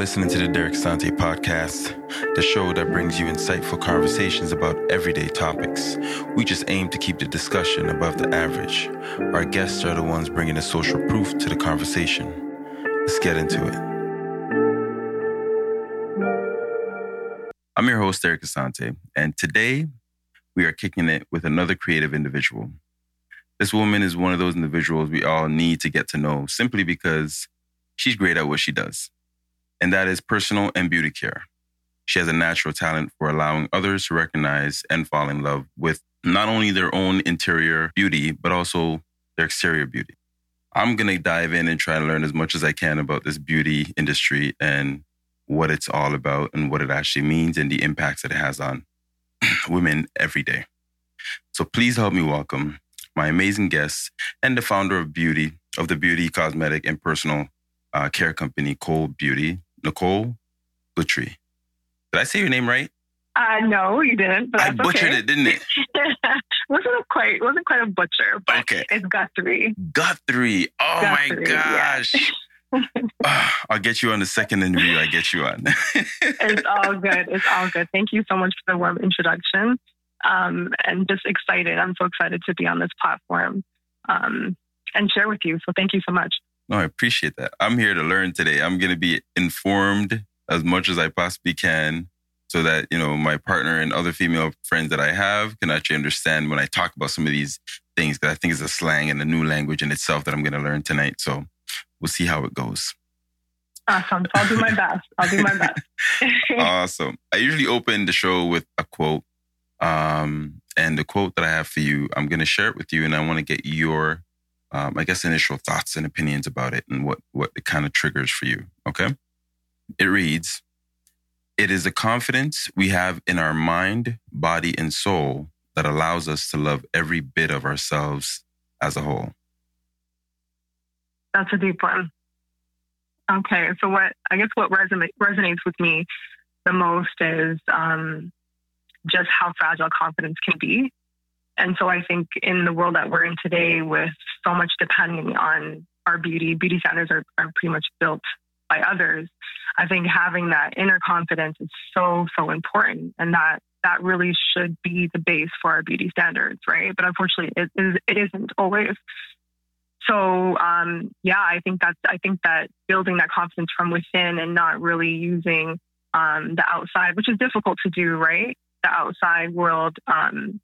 listening to the Derek Asante podcast, the show that brings you insightful conversations about everyday topics. We just aim to keep the discussion above the average. Our guests are the ones bringing the social proof to the conversation. Let's get into it. I'm your host, Derek Asante, and today we are kicking it with another creative individual. This woman is one of those individuals we all need to get to know simply because she's great at what she does and that is personal and beauty care. She has a natural talent for allowing others to recognize and fall in love with not only their own interior beauty, but also their exterior beauty. I'm going to dive in and try to learn as much as I can about this beauty industry and what it's all about and what it actually means and the impacts that it has on women every day. So please help me welcome my amazing guest and the founder of Beauty, of the beauty, cosmetic, and personal uh, care company, Cold Beauty, Nicole Guthrie. Did I say your name right? Uh, no, you didn't. But I butchered okay. it, didn't it? wasn't quite wasn't quite a butcher, but Okay. it's Guthrie. Guthrie. Oh my Guthrie, yeah. gosh. Ah, I'll get you on the second interview. I get you on. It's all good. It's all good. Thank you so much for the warm introduction. Um, and just excited. I'm so excited to be on this platform um, and share with you. So thank you so much. No, I appreciate that. I'm here to learn today. I'm going to be informed as much as I possibly can so that, you know, my partner and other female friends that I have can actually understand when I talk about some of these things because I think it's a slang and a new language in itself that I'm going to learn tonight. So we'll see how it goes. Awesome. I'll do my best. I'll do my best. awesome. I usually open the show with a quote. Um, and the quote that I have for you, I'm going to share it with you, and I want to get your, um, I guess, initial thoughts and opinions about it, and what what it kind of triggers for you. Okay. It reads, "It is a confidence we have in our mind, body, and soul that allows us to love every bit of ourselves as a whole." That's a deep one. Okay, so what I guess what resonates resonates with me the most is um, just how fragile confidence can be, and so I think in the world that we're in today, with so much depending on our beauty, beauty standards are, are pretty much built by others. I think having that inner confidence is so so important, and that that really should be the base for our beauty standards, right? But unfortunately, it, it, it isn't always. So um, yeah, I think that's I think that building that confidence from within and not really using um, the outside, which is difficult to do, right? The outside world um,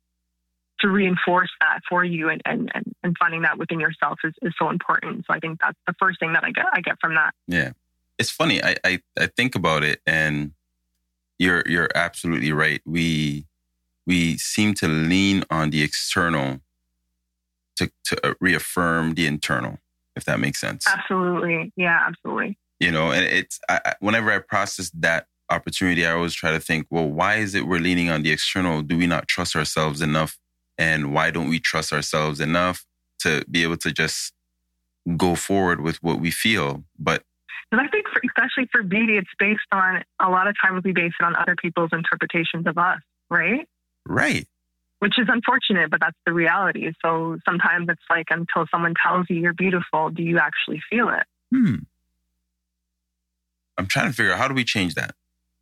to reinforce that for you and, and, and, finding that within yourself is, is so important. So I think that's the first thing that I get I get from that. Yeah. It's funny. I, I, I think about it and you're you're absolutely right. We we seem to lean on the external to to uh, reaffirm the internal, if that makes sense. Absolutely. Yeah, absolutely. You know, and it's I- whenever I process that opportunity, I always try to think, well, why is it we're leaning on the external? Do we not trust ourselves enough? And why don't we trust ourselves enough to be able to just go forward with what we feel? But And I think, for, especially for beauty, it's based on a lot of times we base it on other people's interpretations of us, right? right, Which is unfortunate, but that's the reality. So sometimes it's like until someone tells you you're beautiful, do you actually feel it? hmm. I'm trying to figure out how do we change that?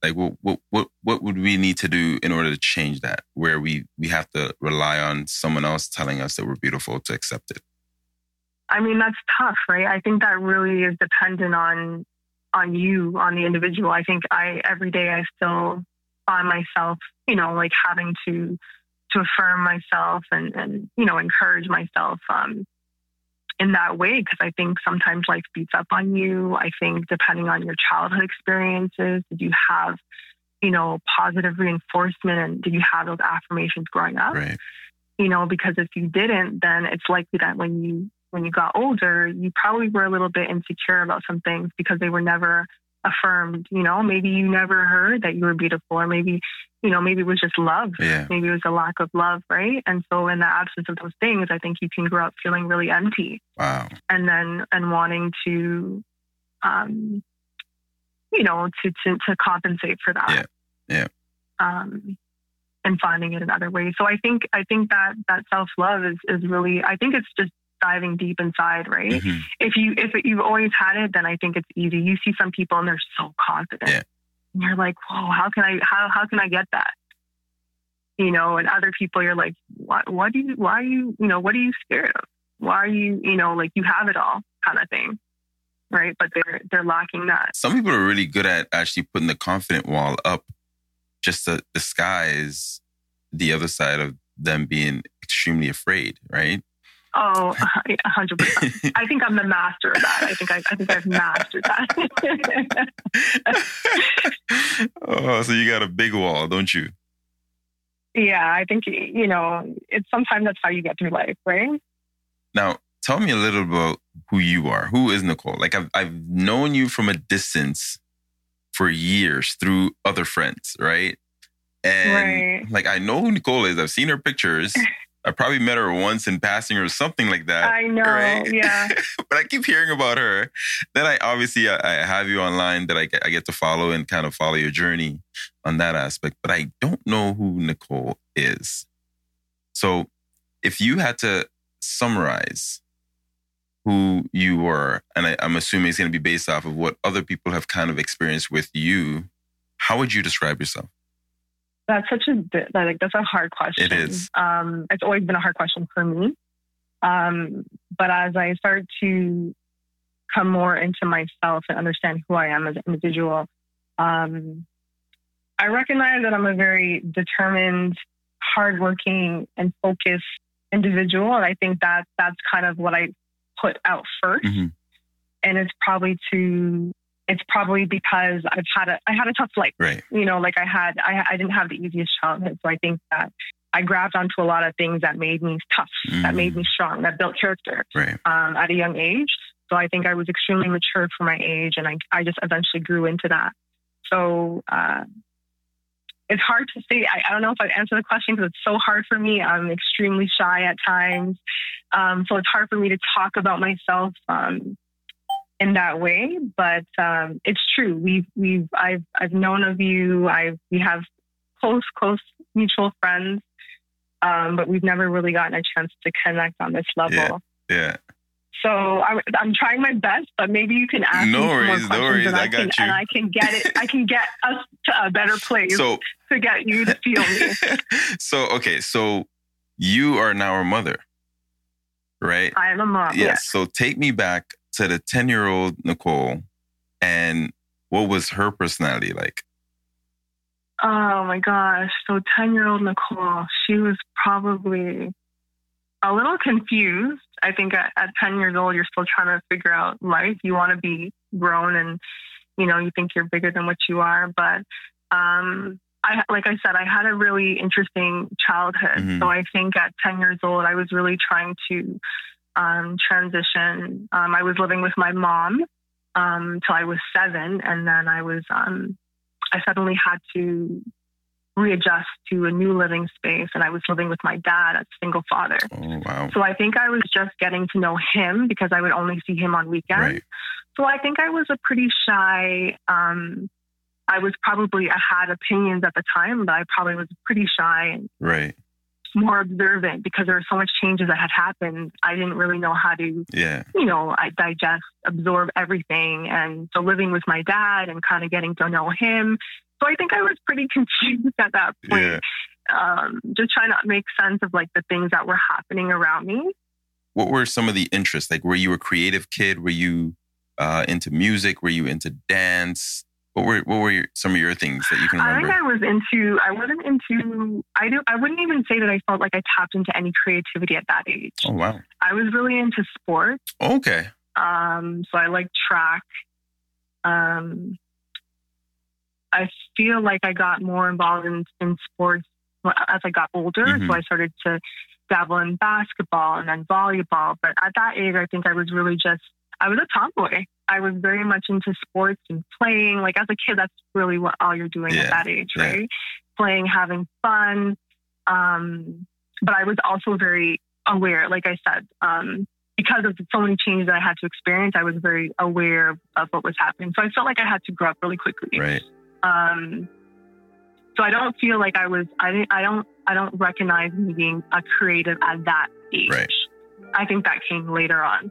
Like, what what what what would we need to do in order to change that? Where we we have to rely on someone else telling us that we're beautiful to accept it. I mean, that's tough, right? I think that really is dependent on on you, on the individual. I think I every day I still find myself, you know, like having to to affirm myself and and you know encourage myself um, in that way because I think sometimes life beats up on you. I think depending on your childhood experiences, did you have you know positive reinforcement and did you have those affirmations growing up? Right. you know because if you didn't then it's likely that when you when you got older you probably were a little bit insecure about some things because they were never affirmed you know maybe you never heard that you were beautiful or maybe you know maybe it was just love Yeah. maybe it was a lack of love right and so in the absence of those things i think you can grow up feeling really empty Wow. and then and wanting to um you know to to, to compensate for that Yeah. Yeah. um and finding it in other ways so i think i think that that self love is is really i think it's just diving deep inside, right? Mhm. If you if you've always had it, then I think it's easy. You see some people and they're so confident, Yeah. and you're like, whoa, how can I how how can I get that? You know, and other people, you're like, what what do you why are you you know what are you scared of? Why are you you know like you have it all kind of thing, right? But they're they're lacking that. Some people are really good at actually putting the confident wall up just to disguise the other side of them being extremely afraid, right? Oh, a hundred percent. I think I'm the master of that. I think I, I think I've mastered that. oh, so you got a big wall, don't you? yeah, I think you know. It's sometimes that's how you get through life, right? Now, tell me a little about who you are. Who is Nicole? Like I've I've known you from a distance for years through other friends, right? And Right. like I know who Nicole is. I've seen her pictures. I probably met her once in passing or something like that. I know. right? Yeah. but I keep hearing about her. Then I obviously I, I have you online that I get, I get to follow and kind of follow your journey on that aspect. But I don't know who Nicole is. So if you had to summarize who you were, and I, I'm assuming it's going to be based off of what other people have kind of experienced with you, how would you describe yourself? That's such a bit like that's a hard question. It is. Um, it's always been a hard question for me. Um, but as I start to come more into myself and understand who I am as an individual, um, I recognize that I'm a very determined, hardworking, and focused individual, and I think that that's kind of what I put out 1st Mhm. And it's probably to it's probably because I've had a I had a tough life Right. you know, like I had, I, I didn't have the easiest childhood. So I think that I grabbed onto a lot of things that made me tough, that Mhm. made me strong, that built character Right. um, at a young age. So I think I was extremely mature for my age, and I, I just eventually grew into that. So uh, it's hard to say. I, I don't know if I answer the question because it's so hard for me. I'm extremely shy at times, um, so it's hard for me to talk about myself um, in that way. But um, it's true. We've we've I've I've known of you. I we have close close mutual friends, um, but we've never really gotten a chance to connect on this level. Yeah. Yeah. So I, I'm trying my best, but maybe you can ask No me some more worries, no questions worries, and I I, got can, you. and I can get it. I can get us to a better place So to get you to feel me. so okay, so you are now a mother, right? I am a mom. yes. So take me back to the ten year old Nicole, and what was her personality like? Oh my gosh. So 10 year old Nicole, she was probably a little confused. I think at, at 10 years old, you're still trying to figure out life. You want to be grown and, you know, you think you're bigger than what you are. But, um, I, like I said, I had a really interesting childhood. Mhm. So I think at 10 years old, I was really trying to um, transition. Um, I was living with my mom um, till I was seven, and then I was um, I suddenly had to readjust to a new living space, and I was living with my dad, a single father. Oh wow. So I think I was just getting to know him because I would only see him on weekends. Right. So I think I was a pretty shy. Um, I was probably I had opinions at the time, but I probably was pretty shy and Right. More observant because there were so much changes that had happened. I didn't really know how to Yeah. you know, I digest, absorb everything. And so living with my dad and kind of getting to know him. So I think I was pretty confused at that point. Yeah. Um, just trying to make sense of like the things that were happening around me. What were some of the interests? Like, were you a creative kid? Were you uh, into music? Were you into dance? What were what were your, some of your things that you can remember? I think? I was into, I wasn't into, I do, I wouldn't even say that I felt like I tapped into any creativity at that age. oh wow. I was really into sports. Okay. Um, so I like track. Um, I feel like I got more involved in, in sports as I got older. Mhm. So I started to dabble in basketball and then volleyball. But at that age, I think I was really just, I was a tomboy. I was very much into sports and playing. Like as a kid, that's really what all you're doing Yeah, at that age, yeah. right? Playing, having fun. Um, but I was also very aware, like I said, um, because of so many changes that I had to experience, I was very aware of, of what was happening. So I felt like I had to grow up really quickly. Right. Um, so I don't feel like I was. I didn't. I don't. I don't recognize me being a creative at that age. Right. I think that came later on.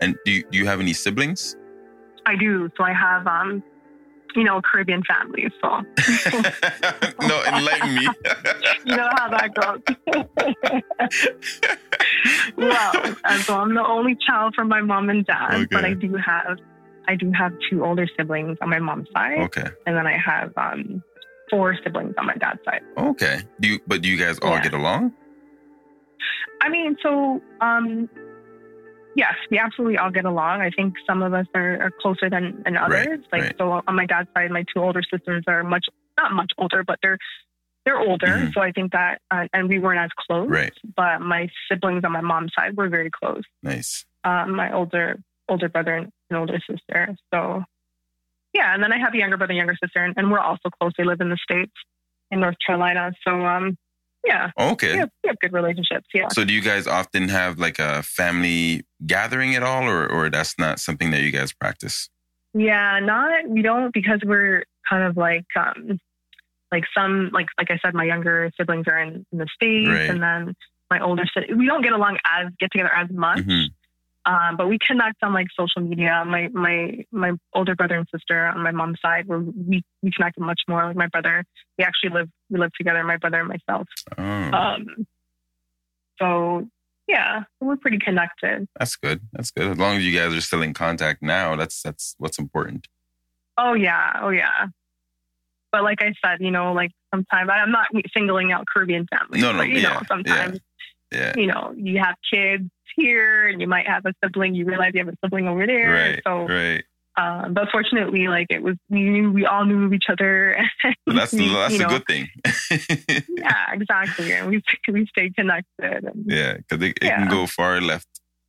And do you, do you have any siblings? I do. So I have, um, you know, Caribbean family. So no, enlighten me. you know how that goes. well, and so I'm the only child from my mom and dad, Okay. but I do have, I do have two older siblings on my mom's side, okay. and then I have um, four siblings on my dad's side. Okay. Do you but do you guys all Yeah. get along? I mean, so um, yes, we absolutely all get along. I think some of us are, are closer than, than Right, others. like right. so, on my dad's side, my two older sisters are much not much older, but they're they're older. Mhm. So I think that, uh, and we weren't as close. Right. But my siblings on my mom's side were very close. Nice. Um, my older older brother and an older sister. So yeah, and then I have a younger brother, and younger sister, and, and we're also close. They live in the states in North Carolina. So um, yeah, Okay. we have, we have good relationships. Yeah. So do you guys often have like a family gathering at all or or that's not something that you guys practice? Yeah, not we don't because we're kind of like um like some like like I said, my younger siblings are in, in the states, Right. and then my older we don't get along as get together as much, Mhm. um, but we connect on like social media. My my my older brother and sister on my mom's side, where we we connect much more. Like my brother, we actually live we live together. My brother and myself. Oh, Um, so yeah, we're pretty connected. that's good. That's good. As long as you guys are still in contact now, that's that's what's important. Oh yeah, oh yeah. But like I said, you know, like sometimes I'm not singling out Caribbean families. No, no, but, you yeah, know, sometimes Yeah. you know you have kids here, and you might have a sibling. You realize you have a sibling over there. Right. So, Right. Um, but fortunately, like it was, we knew we all knew each other. That's we, that's you a know, good thing. Yeah, exactly. And we we stayed connected. And, yeah, because it, it Yeah. can go far left.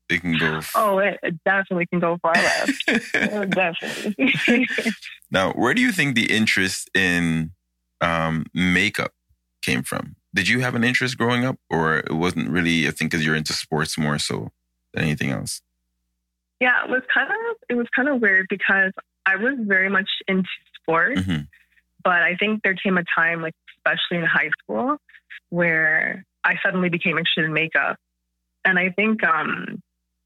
It can go. f- Oh, it, it definitely can go far left. Oh, definitely. now, where do you think the interest in um, makeup came from? Did you have an interest growing up, or it wasn't really a thing because you're into sports more so than anything else? Yeah, it was kind of it was kind of weird because I was very much into sports, Mhm. but I think there came a time, like especially in high school, where I suddenly became interested in makeup, and I think um,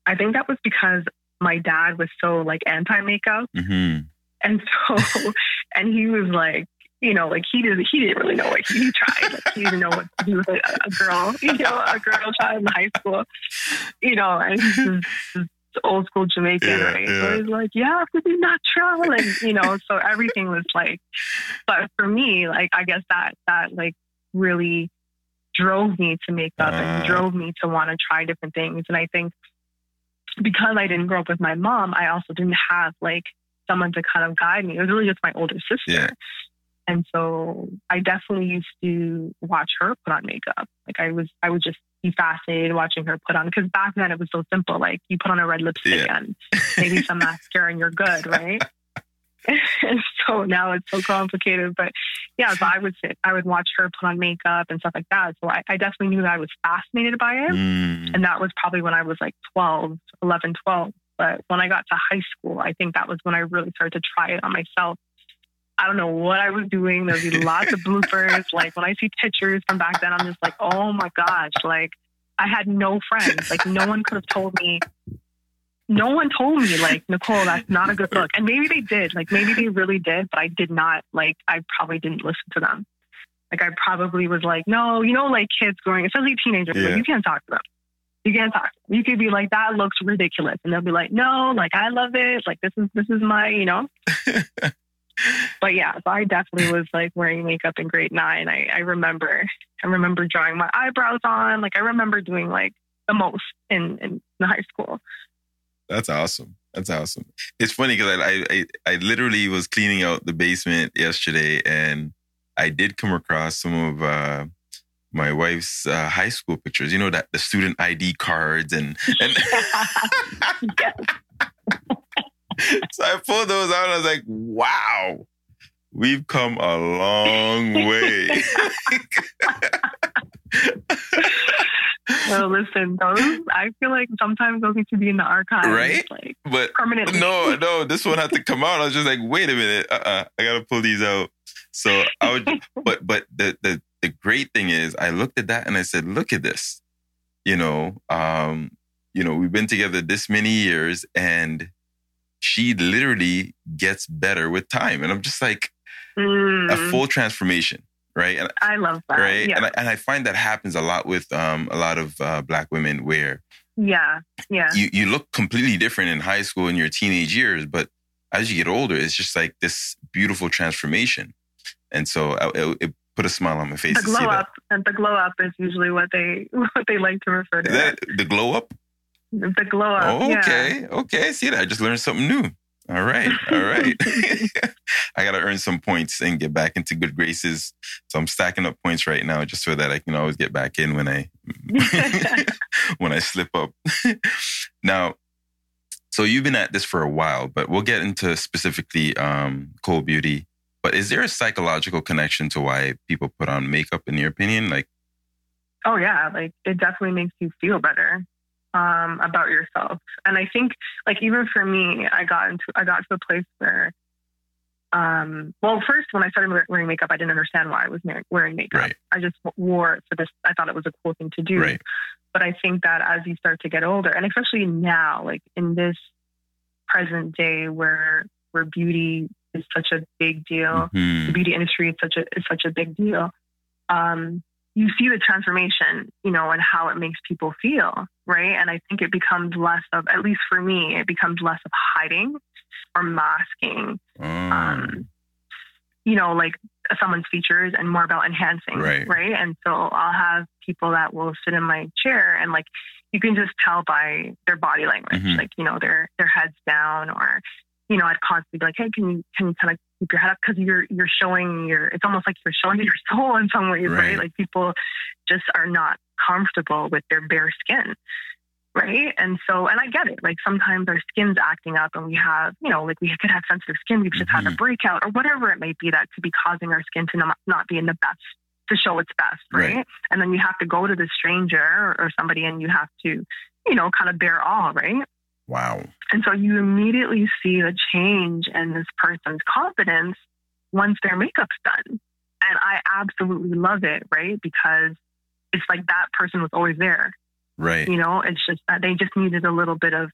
I think that was because my dad was so like anti makeup, hmm and so and he was like. You know, like he didn't. He didn't really know what he, he tried. Like he didn't know what he was with a, a girl. You know, a girl child in high school. You know, and he's just, just old school Jamaican, Yeah, right? yeah. So he's like, yeah, to be natural, and you know, so everything was like. But for me, like, I guess that that like really drove me to make makeup and Ah. drove me to want to try different things. And I think because I didn't grow up with my mom, I also didn't have like someone to kind of guide me. It was really just my older sister. Yeah. And so I definitely used to watch her put on makeup. Like I was, I would just be fascinated watching her put on because back then it was so simple. Like you put on a red lipstick Yeah. and maybe some mascara and you're good, right? and so now it's so complicated. But yeah, so I would sit, I would watch her put on makeup and stuff like that. So I, I definitely knew that I was fascinated by it. Mm. And that was probably when I was like 12, 11, 12. But when I got to high school, I think that was when I really started to try it on myself. I don't know what I was doing. There'd be lots of bloopers. Like when I see pictures from back then, I'm just like, oh my gosh. Like I had no friends. Like no one could have told me. No one told me like, Nicole, that's not a good look. And maybe they did. Like maybe they really did, but I did not like I probably didn't listen to them. Like I probably was like, no, you know, like kids growing, especially teenagers, like, you can't talk to them. You can't talk. You could be like, that looks ridiculous. And they'll be like, no, like I love it. Like this is this is my, you know. but yeah, so I definitely was like wearing makeup in grade nine. I, I remember I remember drawing my eyebrows on. Like I remember doing like the most in, in high school. That's awesome. That's awesome. It's funny because I, I I I literally was cleaning out the basement yesterday, and I did come across some of uh, my wife's uh, high school pictures. You know that the student ID cards and and yes. so I pulled those out. and I was like, wow, we've come a long way. So listen, those I feel like sometimes those need to be in the archives, Right? Like but permanently. no, no, this one had to come out. I was just like, wait a minute, uh, uh I gotta pull these out. So I would, but but the the the great thing is, I looked at that and I said, look at this, you know, um, you know, we've been together this many years and she literally gets better with time. And I'm just like, Mm, a full transformation, right? And, I love that. right. Yeah. And, I, and I find that happens a lot with um, a lot of uh, black women where yeah. Yeah. you, you look completely different in high school in your teenage years, but as you get older, it's just like this beautiful transformation. And so I, it, it put a smile on my face the to see glow that. up and the glow up is usually what they what they like to refer to that the glow up? The glow up Oh, yeah. okay. Okay. See that? I just learned something new. All right. All right. I got to earn some points and get back into good graces. So I'm stacking up points right now just so that I can always get back in when I when I slip up. now, so you've been at this for a while, but we'll get into specifically um, cold beauty. But is there a psychological connection to why people put on makeup, in your opinion? Like, oh yeah like it definitely makes you feel better um, about yourself and i think like even for me i got into i got to a place where um, well first when i started wearing makeup i didn't understand why i was wearing makeup Right. i just wore it for this i thought it was a cool thing to do right, but I think that as you start to get older, and especially now, like in this present day where where beauty is such a big deal, Mhm. the beauty industry is such a is such a big deal. Um, you see the transformation, you know, and how it makes people feel, right? And I think it becomes less of, at least for me, it becomes less of hiding or masking, Mm. um, you know, like someone's features and more about enhancing, Right. right? And so I'll have people that will sit in my chair and like you can just tell by their body language, Mhm. like you know their their heads down, or you know I'd constantly be like, hey, can you can you kind of keep your head up because you're you're showing your it's almost like you're showing your soul in some ways, Right. right? Like people just are not comfortable with their bare skin. Right. And so, and I get it. Like sometimes our skin's acting up and we have, you know, like we could have sensitive skin. We've just had a Mhm. breakout or whatever it might be that could be causing our skin to not, not be in the best, to show its best. Right? Right. And then you have to go to the stranger or, or somebody and you have to, you know, kind of bear all. Right. Wow. And so you immediately see the change in this person's confidence once their makeup's done. And I absolutely love it, right? Because it's like that person was always there. Right. You know, it's just that they just needed a little bit of,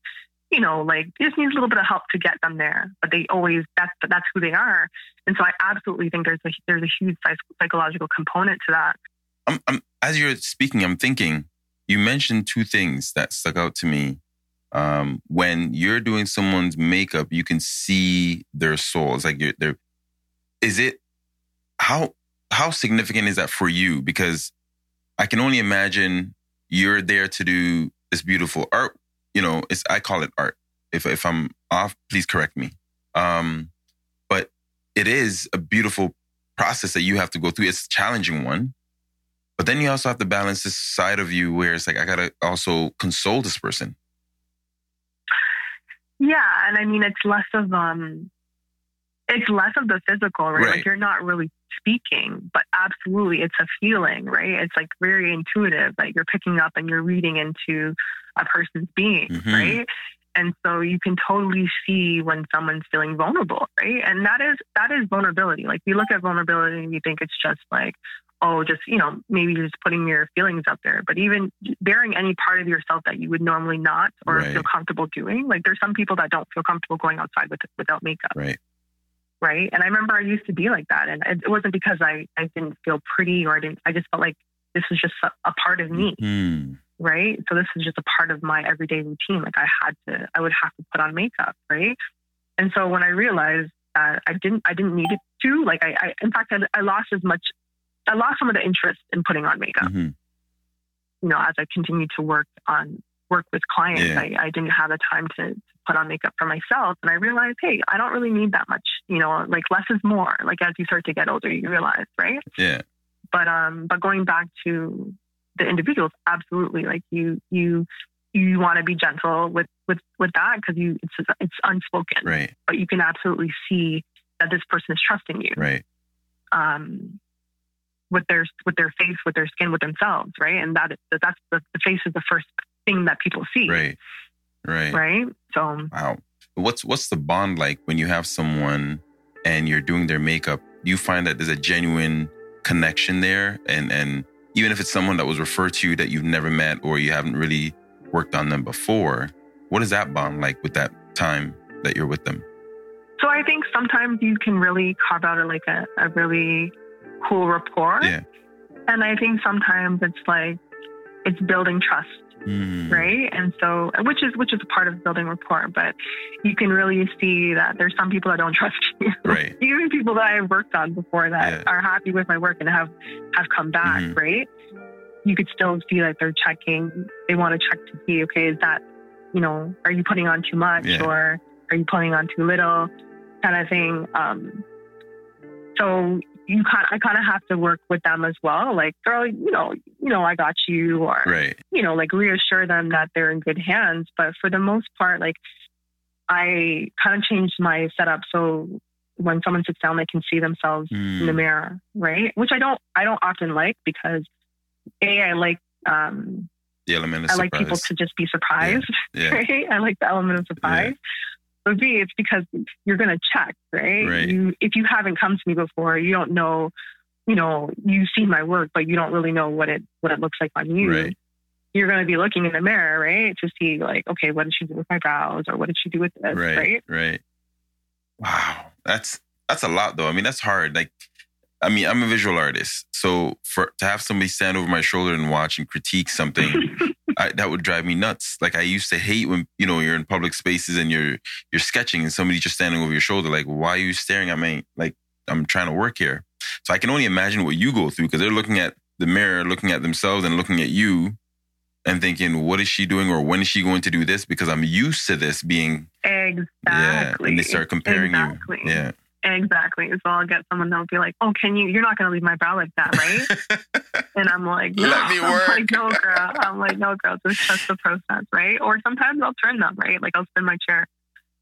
you know, like they just need a little bit of help to get them there. But they always that's that's who they are. And so I absolutely think there's a there's a huge psychological component to that. I'm, I'm, as you're speaking, I'm thinking you mentioned two things that stuck out to me. Um, when you're doing someone's makeup, you can see their soul. It's like you're there. Is it how how significant is that for you? Because I can only imagine you're there to do this beautiful art. You know, it's I call it art. If if I'm off, please correct me. Um, but it is a beautiful process that you have to go through. It's a challenging one. But then you also have to balance this side of you where it's like, I gotta also console this person. Yeah, and I mean it's less of um it's less of the physical, right? Right. Like you're not really speaking, but absolutely it's a feeling, right? It's like very intuitive that you're picking up and you're reading into a person's being, Mhm. right? And so you can totally see when someone's feeling vulnerable, right? And that is that is vulnerability. Like we look at vulnerability and we think it's just like, oh, just you know, maybe you're just putting your feelings out there. But even bearing any part of yourself that you would normally not or Right. feel comfortable doing, like there's some people that don't feel comfortable going outside with without makeup, Right. right? And I remember I used to be like that, and it wasn't because I I didn't feel pretty or I didn't. I just felt like this is just a, a part of me Hmm. right? So this is just a part of my everyday routine. Like I had to, I would have to put on makeup, right? And so when I realized that I didn't, I didn't need it to, like I, I in fact, I, I lost as much, I lost some of the interest in putting on makeup. Mhm. You know, as I continued to work on work with clients, Yeah. I, I didn't have the time to, to put on makeup for myself, and I realized, hey, I don't really need that much. You know, like less is more. Like as you start to get older, you realize, right? Yeah. but um but going back to the individuals absolutely like you you you want to be gentle with with with that because you it's it's unspoken Right. but you can absolutely see that this person is trusting you Right. um with their with their face with their skin with themselves right and that that's the, the face is the first thing that people see Right. Right. right so Wow. What's what's the bond like when you have someone and you're doing their makeup? Do you find that there's a genuine connection there? And and even if it's someone that was referred to you that you've never met or you haven't really worked on them before. What is that bond like with that time that you're with them? So I think sometimes you can really carve out a, like a, a really cool rapport. Yeah. And I think sometimes it's like it's building trust, Mm. right? And so which is which is a part of building rapport, but you can really see that there's some people that don't trust you. Right. Even people that I've worked on before that Yeah. are happy with my work and have have come back, Mhm. right? You could still see that they're checking. They want to check to see, okay, is that, you know, are you putting on too much Yeah. or are you putting on too little, kind of thing. Um, so you kind, I kind of have to work with them as well. Like, girl, you know, you know, I got you, or Right. you know, like reassure them that they're in good hands. But for the most part, like I kind of changed my setup so when someone sits down, they can see themselves in the Mm. mirror, right? Which I don't, I don't often like because a, I like, um, The element of I like people to just be surprised, Yeah. right? I like the element of surprise. But B, it's because you're gonna check, right? Right. You, if you haven't come to me before, you don't know, you know, you've seen my work, but you don't really know what it what it looks like on you. Right. You're gonna be looking in the mirror, right, to see like, okay, what did she do with my brows, or what did she do with this, right. right? Right. Wow. That's that's a lot though. I mean, that's hard. Like I mean, I'm a visual artist. So for to have somebody stand over my shoulder and watch and critique something, I, that would drive me nuts. Like I used to hate when you know you're in public spaces and you're you're sketching and somebody just standing over your shoulder. Like, why are you staring at me? Like I'm trying to work here. So I can only imagine what you go through because they're looking at the mirror, looking at themselves, and looking at you, and thinking, what is she doing, or when is she going to do this? Because I'm used to this being exactly. yeah, and they start comparing exactly. you. Yeah, Exactly. So I'll get someone that'll be like, "Oh, can you? You're not gonna leave my brow like that, right?" And I'm like, no. Let me I'm work. like, no, girl. I'm like, no, girl. Just trust the process, right? Or sometimes I'll turn them, right? Like I'll spin my chair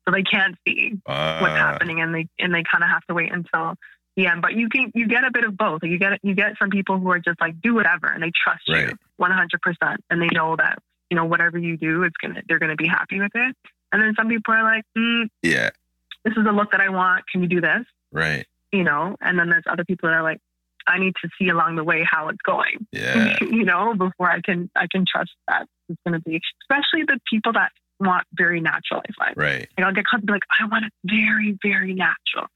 so they can't see what's Uh, happening, and they and they kind of have to wait until the end. But you can you get a bit of both. You get you get some people who are just like do whatever, and they trust Right. you 100, percent and they know that you know whatever you do, it's gonna they're gonna be happy with it. And then some people are like, mm, Yeah, this is the look that I want. Can you do this? right. You know. And then there's other people that are like, I need to see along the way how it's going. Yeah, you know, before I can I can trust that it's going to be, especially the people that want very natural. I find right. like I'll get caught and be like, I want it very very natural.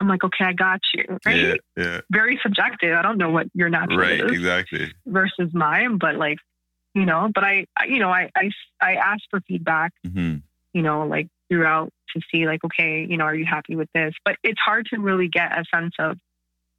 I'm like, okay, I got you. Right? Yeah, yeah. Very subjective. I don't know what your natural Right, is exactly. versus mine, but like, you know, but I, I you know, I, I I ask for feedback hmm you know, like throughout to see like, okay, you know, are you happy with this? But it's hard to really get a sense of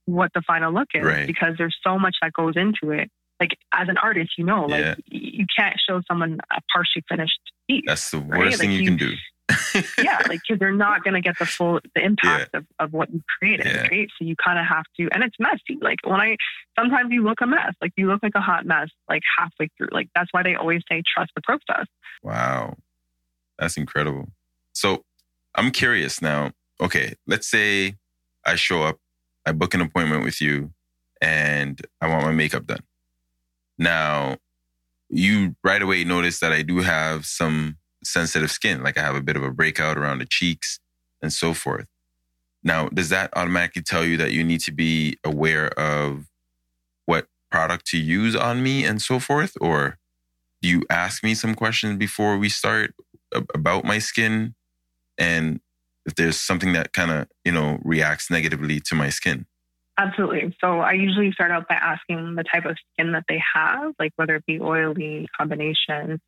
what the final look is Right. because there's so much that goes into it. Like as an artist, you know, like Yeah. y- you can't show someone a partially finished piece. That's the Right? worst thing Like you, you- can do. yeah, like because they're not going to get the full the impact of, of what you created, Yeah. right? So you kind of have to, and it's messy. Like when I sometimes you look a mess, like you look like a hot mess, like halfway through. Like that's why they always say trust the process. Wow. That's incredible. So I'm curious now. Okay, let's say I show up, I book an appointment with you, and I want my makeup done. Now, you right away notice that I do have some sensitive skin, like I have a bit of a breakout around the cheeks and so forth. Now, does that automatically tell you that you need to be aware of what product to use on me and so forth? Or do you ask me some questions before we start about my skin and if there's something that kind of you know reacts negatively to my skin Absolutely. So I usually start out by asking the type of skin that they have, like whether it be oily, combination,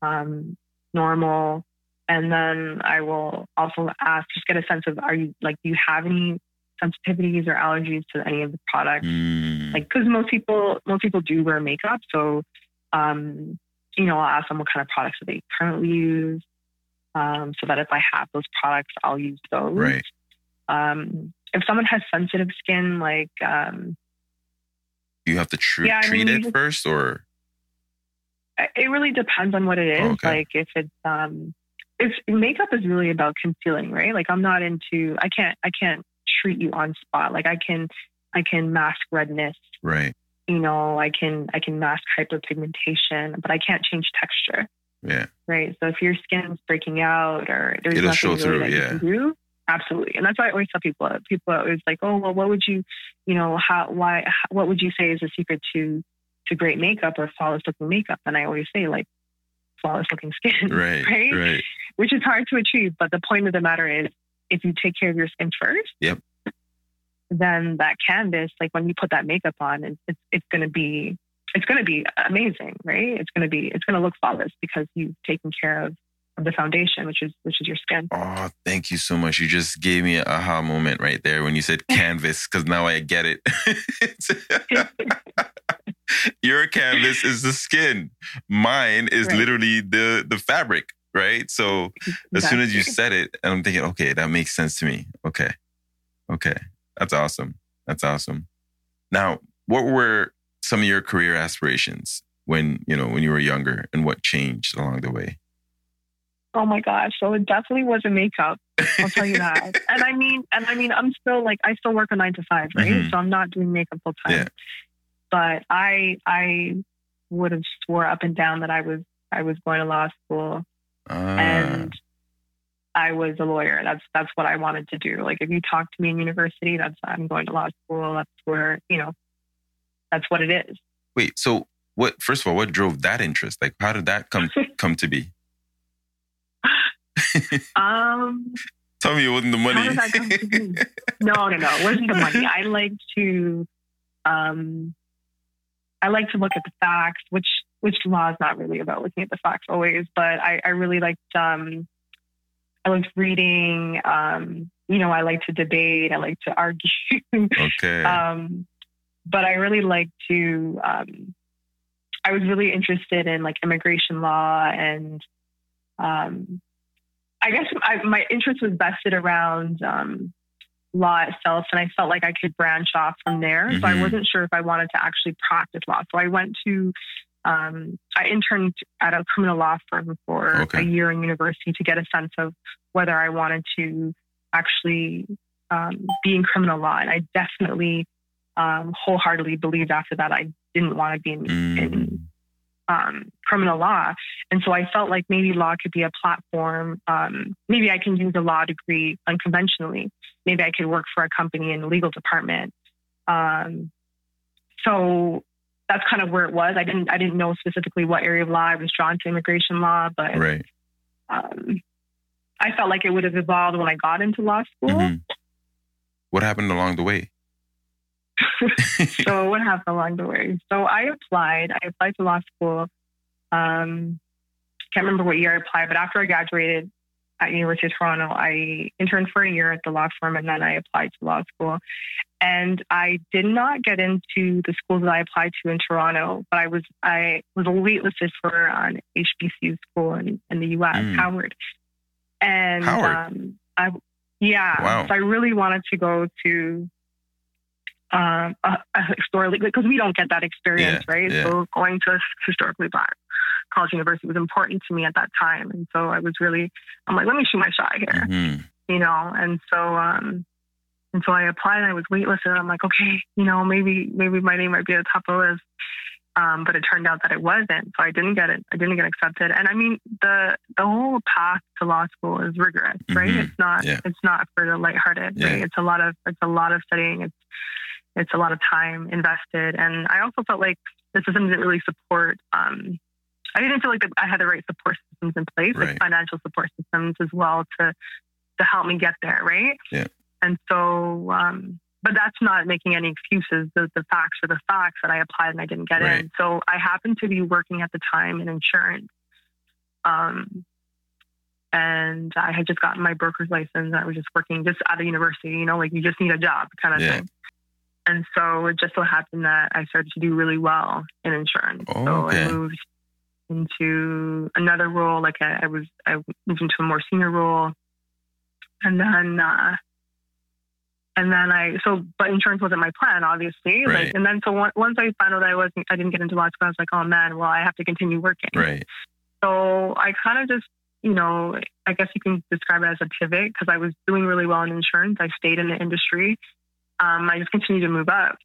um, normal. And then I will also ask, just get a sense of, are you like, do you have any sensitivities or allergies to any of the products? Mm, Like, because most people, most people do wear makeup. So, um, you know, I'll ask them what kind of products do they currently use. Um, so that if I have those products, I'll use those right um, if someone has sensitive skin, like um, you have to tr- Yeah, treat mean, it just- first or it really depends on what it is. Oh, okay. Like if it's um, if makeup is really about concealing, right? Like I'm not into. I can't. I can't treat you on spot. Like I can. I can mask redness. right You know, I can. I can mask hyperpigmentation, but I can't change texture. Yeah right? So if your skin's breaking out or there's It'll nothing show really through, that yeah. you can do, absolutely. And that's why I always tell people. People are always like, "Oh, well, what would you, you know, how, why, how, what would you say is the secret to to great makeup or flawless looking makeup?" And I always say, like, flawless looking skin. Right. Right? Right. Which is hard to achieve. But the point of the matter is if you take care of your skin first, Yep. then that canvas, like when you put that makeup on, it's it's, it's gonna be it's gonna be amazing, right? It's gonna be it's gonna look flawless because you've taken care of, the foundation, which is which is your skin. Oh, thank you so much. You just gave me an aha moment right there when you said canvas, because now I get it. Your canvas is the skin. Mine is Right. literally the the fabric, right? So as soon as you said it, and I'm thinking, okay, that makes sense to me. Okay. Okay. That's awesome. That's awesome. Now, what were some of your career aspirations when, you know, when you were younger and what changed along the way? Oh my gosh. So it definitely wasn't makeup. I'll tell you that. and I mean, and I mean, I'm still like, I still work a nine to five, right? Mhm. So I'm not doing makeup full time. Yeah. But I, I would have swore up and down that I was, I was going to law school Ah, and I was a lawyer. That's, that's what I wanted to do. Like if you talk to me in university, that's, I'm going to law school. That's where, you know, that's what it is. wait, so what first of all, what drove that interest? Like how did that come come to be? Um, Tell me it wasn't the money. did that come to be? no, no, no. It wasn't the money. I like to, um, I like to look at the facts, which which law is not really about looking at the facts always, but I, I really liked um, I liked reading. Um, you know, I like to debate. I like to argue. okay. um, but I really like to. Um, I was really interested in like immigration law and. Um, I guess I, my interest was vested around um, law itself, and I felt like I could branch off from there. So I Mhm. wasn't sure if I wanted to actually practice law. So I went to, um, I interned at a criminal law firm for Okay. a year in university to get a sense of whether I wanted to actually um, be in criminal law. And I definitely um, wholeheartedly believed after that I didn't want to be in, in Mm. um, criminal law. And so I felt like maybe law could be a platform. Um, maybe I can use a law degree unconventionally. Maybe I could work for a company in the legal department. Um, so that's kind of where it was. I didn't I didn't know specifically what area of law I was drawn to immigration law, but Right. um, I felt like it would have evolved when I got into law school. Mhm. What happened along the way? so what happened along the way? So I applied. I applied to law school. Um, can't remember what year I applied, but after I graduated at University of Toronto, I interned for a year at the law firm, and then I applied to law school. And I did not get into the schools that I applied to in Toronto, but I was I was a waitlisted for an HBCU school in, in the U.S. Mm. Howard. And Howard? Um, I yeah, Wow. so I really wanted to go to um, a, a historically because we don't get that experience, Yeah, right? yeah. So going to a historically black college university was important to me at that time, and so I was really I'm like, let me shoot my shot here, Mhm. you know. And so um, and so I applied, and I was waitlisted. I'm like, okay, you know, maybe maybe my name might be at the top of the list. Um, but it turned out that it wasn't, so I didn't get it. I didn't get accepted. And I mean, the the whole path to law school is rigorous, right? Mhm. It's not Yeah. it's not for the lighthearted. Right? It's a lot of it's a lot of studying. It's it's a lot of time invested, and I also felt like the system didn't really support. Um, I didn't feel like I had the right support systems in place, Right. like financial support systems as well, to to help me get there, right? Yeah. And so, um, but that's not making any excuses. The, the facts are the facts that I applied and I didn't get Right. in. So I happened to be working at the time in insurance. Um, and I had just gotten my broker's license. I was just working just out of university, you know, like you just need a job kind of Yeah. thing. And so it just so happened that I started to do really well in insurance. Oh, so okay. I moved into another role. Like I, I was, I moved into a more senior role, and then, uh, and then I. So, but insurance wasn't my plan, obviously. Right. Like, and then so on- once I found out I wasn't, I didn't get into law school. I was like, oh man, well I have to continue working. Right. So I kind of just, you know, I guess you can describe it as a pivot because I was doing really well in insurance. I stayed in the industry. Um, I just continued to move up.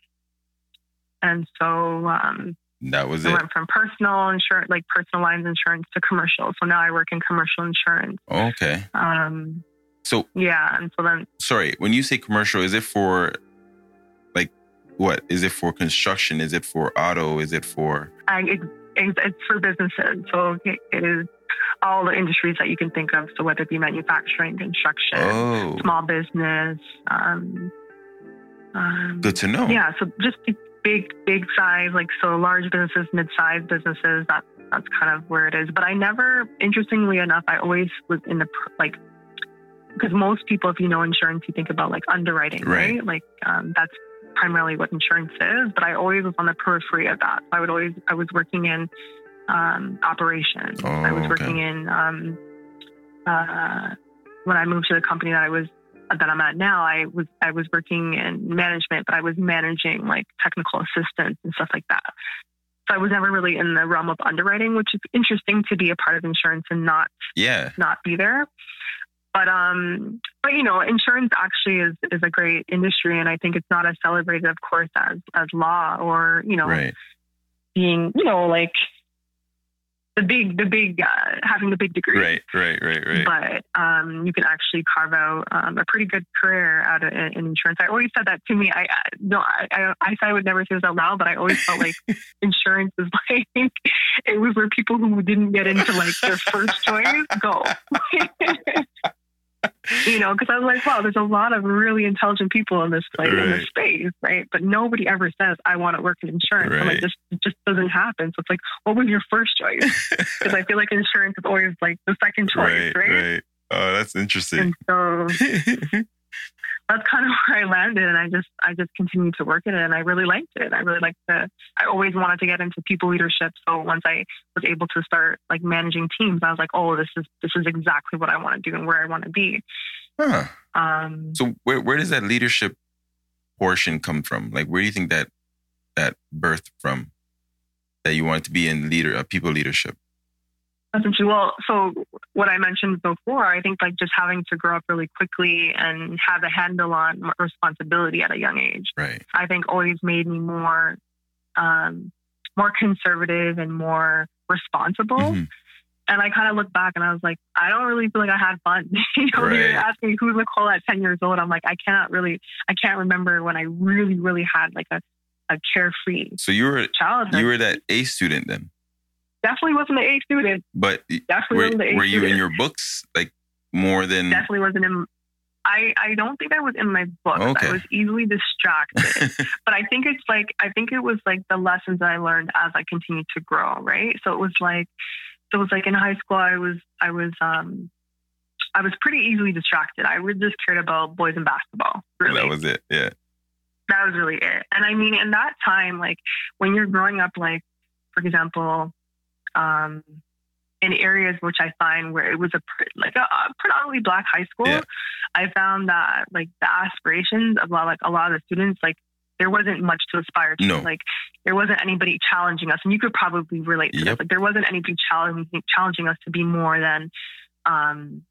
And so um, That was it. I it. went from personal insurance, like personal lines insurance, to commercial. So now I work in commercial insurance. Okay. Um, So yeah, and so then sorry, when you say commercial, is it for like what? Is it for construction? Is it for auto? Is it for I, it, it's, it's for businesses. So it is all the industries that you can think of. So whether it be manufacturing, construction, Oh, small business. Um, um, good to know. yeah, so just big, big size, like so large businesses, mid-sized businesses. That that's kind of where it is. But I never, interestingly enough, I always was in the like because most people, if you know insurance, you think about like underwriting, Right. right? Like um, that's primarily what insurance is. But I always was on the periphery of that. I would always, I was working in um, operations. I Oh, was okay. working in um, uh, when I moved to the company that I was that I'm at now. I was I was working in management, but I was managing like technical assistants and stuff like that. So I was never really in the realm of underwriting, which is interesting to be a part of insurance and not Yeah. not be there. But um, but you know, insurance actually is is a great industry, and I think it's not as celebrated, of course, as as law or you know Right. being you know like the big the big uh, having the big degree. Right. Right. Right. Right. But um, you can actually carve out um, a pretty good career out of in in insurance. I always said that to me. I, I no, I, I I said I would never say this out loud, but I always felt like insurance is like it was where people who didn't get into like their first choice go. you know, because I was like, wow, there's a lot of really intelligent people in this in Right. this space, right? But nobody ever says I want to work in insurance. I'm like, this just doesn't happen. So it's like, what was your first choice? Because I feel like insurance is always like the second choice, right. right? Right. Oh, that's interesting. And so that's kind of where I landed, and I just I just continued to work in it, and I really liked it. I really liked the. I always wanted to get into people leadership, so once I was able to start like managing teams, I was like, oh, this is this is exactly what I want to do and where I want to be. huh. Um, So where where does that leadership portion come from? Like where do you think that that birthed from? That you wanted to be in leader, uh, people leadership. Essentially, well, so what I mentioned before, I think like just having to grow up really quickly and have a handle on responsibility at a young age. Right. I think always made me more um, more conservative and more responsible. Mhm. And I kind of look back and I was like, I don't really feel like I had fun. you know, Right. you're asking me who's Nicole at 10 years old. I'm like, I cannot really, I can't remember when I really, really had like a, a carefree So you were childhood. you were that A student then, Definitely wasn't an A student. but Definitely were, wasn't A were you student. in your books like more than? Definitely wasn't in. I, I don't think I was in my books. Okay. I was easily distracted. but I think it's like I think it was like the lessons that I learned as I continued to grow, right? So it was like so it was like in high school I was I was um I was pretty easily distracted. I really just cared about boys and basketball. Really. that was it. Yeah. that was really it. And I mean in that time, like when you're growing up like, for example, um in areas which I find where it was a like a, a predominantly black high school, Yeah. I found that like the aspirations of a lot, like a lot of the students, like there wasn't much to aspire to. No. Like there wasn't anybody challenging us, and you could probably relate to Yep. this. Like there wasn't anybody challenging challenging us to be more than, um,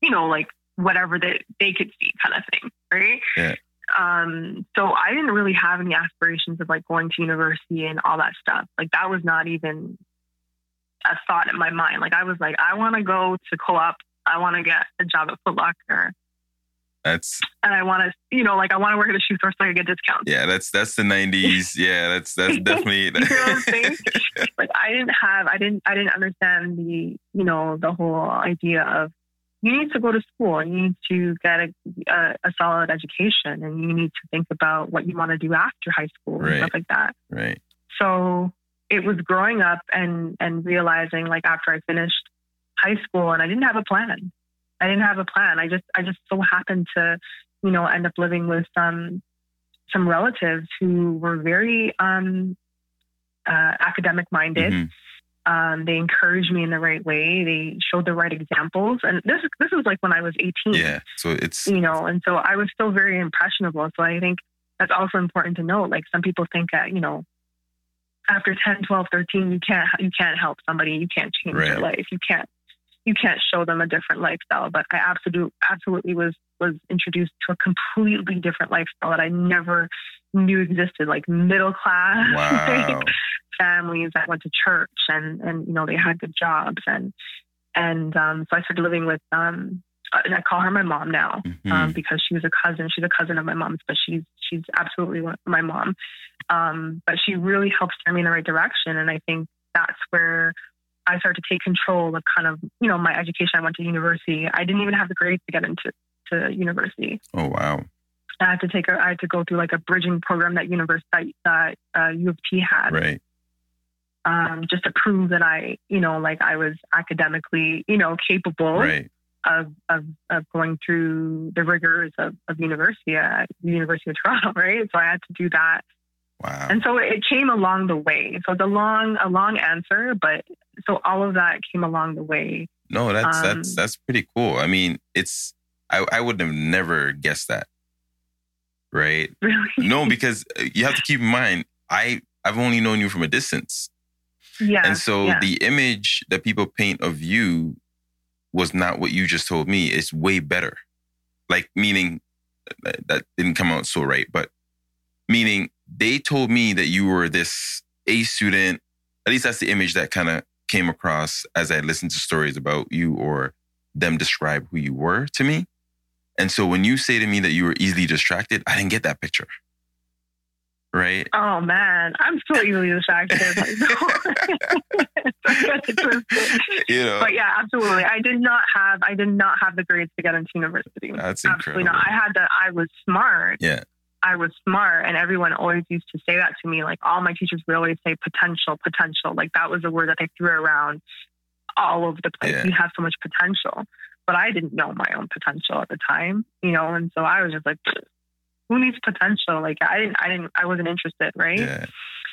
you know, like whatever that they could see, kind of thing, right? Yeah. Um, so I didn't really have any aspirations of like going to university and all that stuff. Like that was not even a thought in my mind. Like I was like, I want to go to co-op. I want to get a job at Foot Locker, That's and I want to, you know, like I want to work at a shoe store so I can get discounts. yeah. That's that's the nineties. Yeah. That's that's definitely. You know what I'm saying? like I didn't have, I didn't, I didn't understand the, you know, the whole idea of you need to go to school and you need to get a, a, a solid education and you need to think about what you want to do after high school Right. and stuff like that. right. So it was growing up and and realizing like after I finished high school and I didn't have a plan. I didn't have a plan. I just I just so happened to, you know, end up living with some some relatives who were very um uh, academic minded. Mhm. Um, they encouraged me in the right way. They showed the right examples, and this this was like when I was 18 Yeah. So it's you know, and so I was still very impressionable. So I think that's also important to note. Like some people think that, you know, after 10, 12, 13, you can't, you can't help somebody. You can't change their life. You can't, you can't show them a different lifestyle. But I absolutely, absolutely was, was introduced to a completely different lifestyle that I never knew existed, like middle class wow. Families that went to church and, and, you know, they had good jobs. And, and, um, so I started living with, um, and I call her my mom now Mhm. um, because she was a cousin. She's a cousin of my mom's, but she's she's absolutely my mom. Um, but she really helped steer me in the right direction. And I think that's where I started to take control of kind of, you know, my education. I went to university. I didn't even have the grades to get into to university. Oh wow. I had to take a, I had to go through like a bridging program that university that uh, U of T had. Right. Um, just to prove that I, you know, like I was academically, you know, capable Right. of, of, of going through the rigors of, of university at the University of Toronto, right? So I had to do that. Wow. And so it came along the way. So the long, a long answer, but so all of that came along the way. No, that's Um, that's that's pretty cool. I mean, it's I I would have never guessed that. Right? Really? No, because uh, you have to keep in mind, I I've only known you from a distance. Yeah. and so yeah. the image that people paint of you was not what you just told me. It's way better. Like meaning uh, that that didn't come out so right, but meaning they told me that you were this A student. At least that's the image that kind of came across as I listened to stories about you or them describe who you were to me. And so when you say to me that you were easily distracted, I didn't get that picture. Right? Oh man, I'm so easily distracted. You know, but yeah, absolutely. I did not have I did not have the grades to get into university. that's Absolutely incredible. not. I had the I was smart. Yeah. I was smart and everyone always used to say that to me. Like all my teachers would always say potential, potential. Like that was a word that they threw around all over the place. Yeah. You have so much potential. But I didn't know my own potential at the time, you know, and so I was just like, who needs potential? Like I didn't I didn't I wasn't interested, right? Yeah.